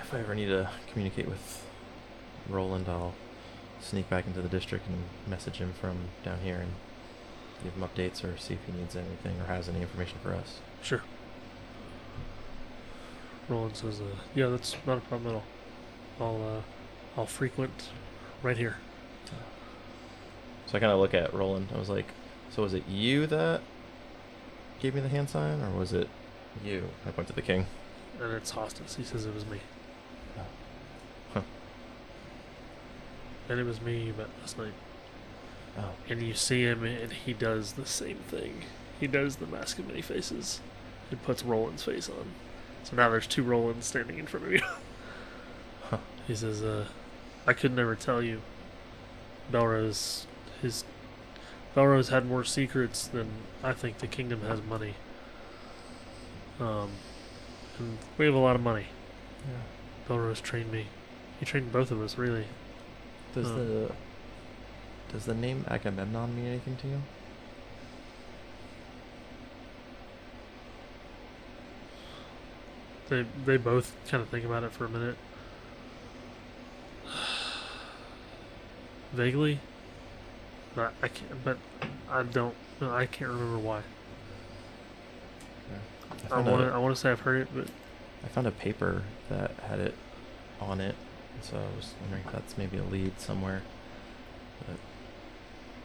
if I ever need to communicate with Roland, I'll sneak back into the district and message him from down here and give him updates or see if he needs anything or has any information for us. Sure. Roland says, uh, yeah, that's not a problem at all. I'll, uh, I'll frequent right here. So I kind of look at Roland. I was like, "So was it you that gave me the hand sign, or was it you?" I point to the king. And it's Hostas. He says it was me. Huh. And it was me you met last night. Oh. And you see him, and he does the same thing. He does the mask of many faces. He puts Roland's face on. So now there's two Rolands standing in front of you. Huh. He says, uh, I could never tell you. Belrose, his. Belrose had more secrets than I think the kingdom has money. Um, and we have a lot of money. Yeah. Belrose trained me. He trained both of us, really. Does Huh. the does the name Agamemnon mean anything to you? They they both kind of think about it for a minute. Vaguely. But I can't. But I don't. I can't remember why. I I want to. I want to say I've heard it, but I found a paper that had it on it, so I was wondering if that's maybe a lead somewhere. But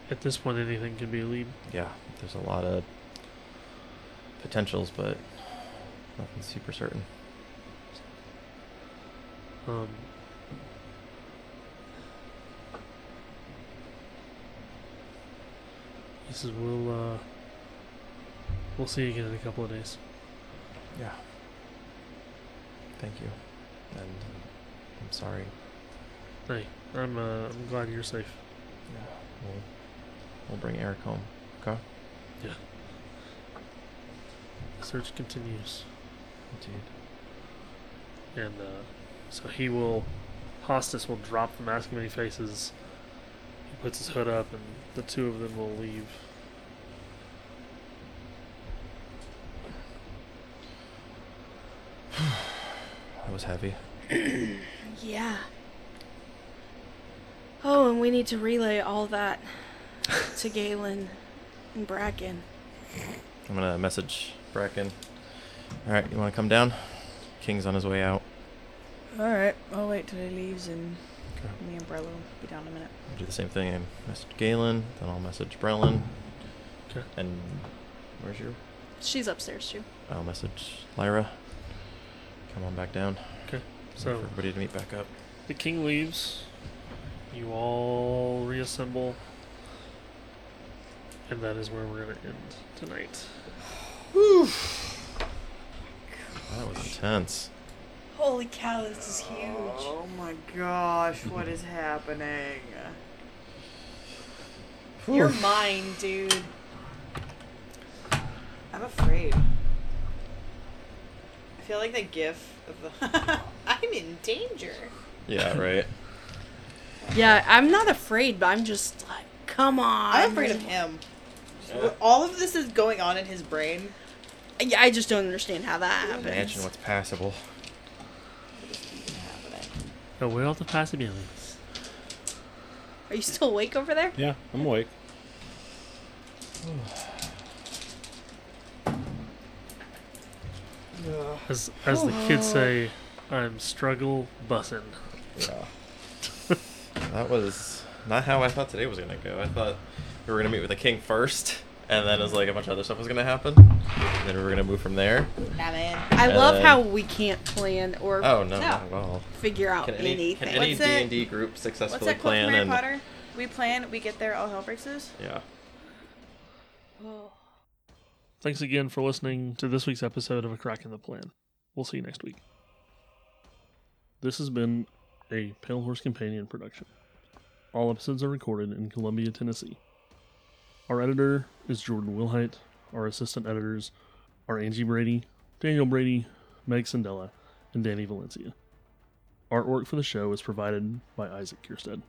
at this point, anything can be a lead. yeah, there's a lot of potentials, but nothing super certain. Um. He says, "We'll uh, we'll see you again in a couple of days. Yeah. Thank you. And I'm sorry. Hey, I'm uh, I'm glad you're safe. Yeah. We'll, we'll bring Eric home. Okay? The search continues, Indeed. and uh, so he will. Hostis will drop the mask of many faces. He puts his hood up, and the two of them will leave. That was heavy. Yeah. Oh, and we need to relay all that to Galen and Bracken. I'm gonna message Bracken. Alright, you wanna come down? King's on his way out. Alright, I'll wait till he leaves and Okay. me and Brella will be down in a minute. I'll do the same thing. I message Galen, then I'll message Brelin. Okay. And where's your She's upstairs too. I'll message Lyra. Come on back down. Okay. Wait So for everybody to meet back up. the king leaves. You all reassemble, and that is where we're gonna end tonight. That was intense. Holy cow, this is huge. Oh my gosh, what is happening? You're mine, dude. I'm afraid. I feel like the gif of the I'm in danger. Yeah, right. Yeah, I'm not afraid, but I'm just like, come on. I'm afraid of him. All of this is going on in his brain. Yeah, I just don't understand how that happens. Imagine what's passable. Oh, where all the possibilities? Are you still awake over there? Yeah, I'm awake. As as the kids say, I'm struggle bussin'. Yeah. that was not how I thought today was gonna go. I thought we were gonna meet with the king first, and then it was like a bunch of other stuff was gonna happen. And then we were gonna move from there. Nah, man. I And love then- how we can't plan or Oh no, No. not at all. figure out Can any, anything. can any What's D that- and D group What's successfully that quote from plan Harry and Potter? We plan, we get there, all hell breaks loose. yeah. Oh. Thanks again for listening to this week's episode of A Kraken the Plan. We'll see you next week. This has been a Pale Horse Companion production. All episodes are recorded in Columbia, Tennessee. Our editor is Jordan Wilhite. Our assistant editors are Angie Brady, Daniel Brady, Meg Sandella, and Danny Valencia. Artwork for the show is provided by Isaac Kierstead.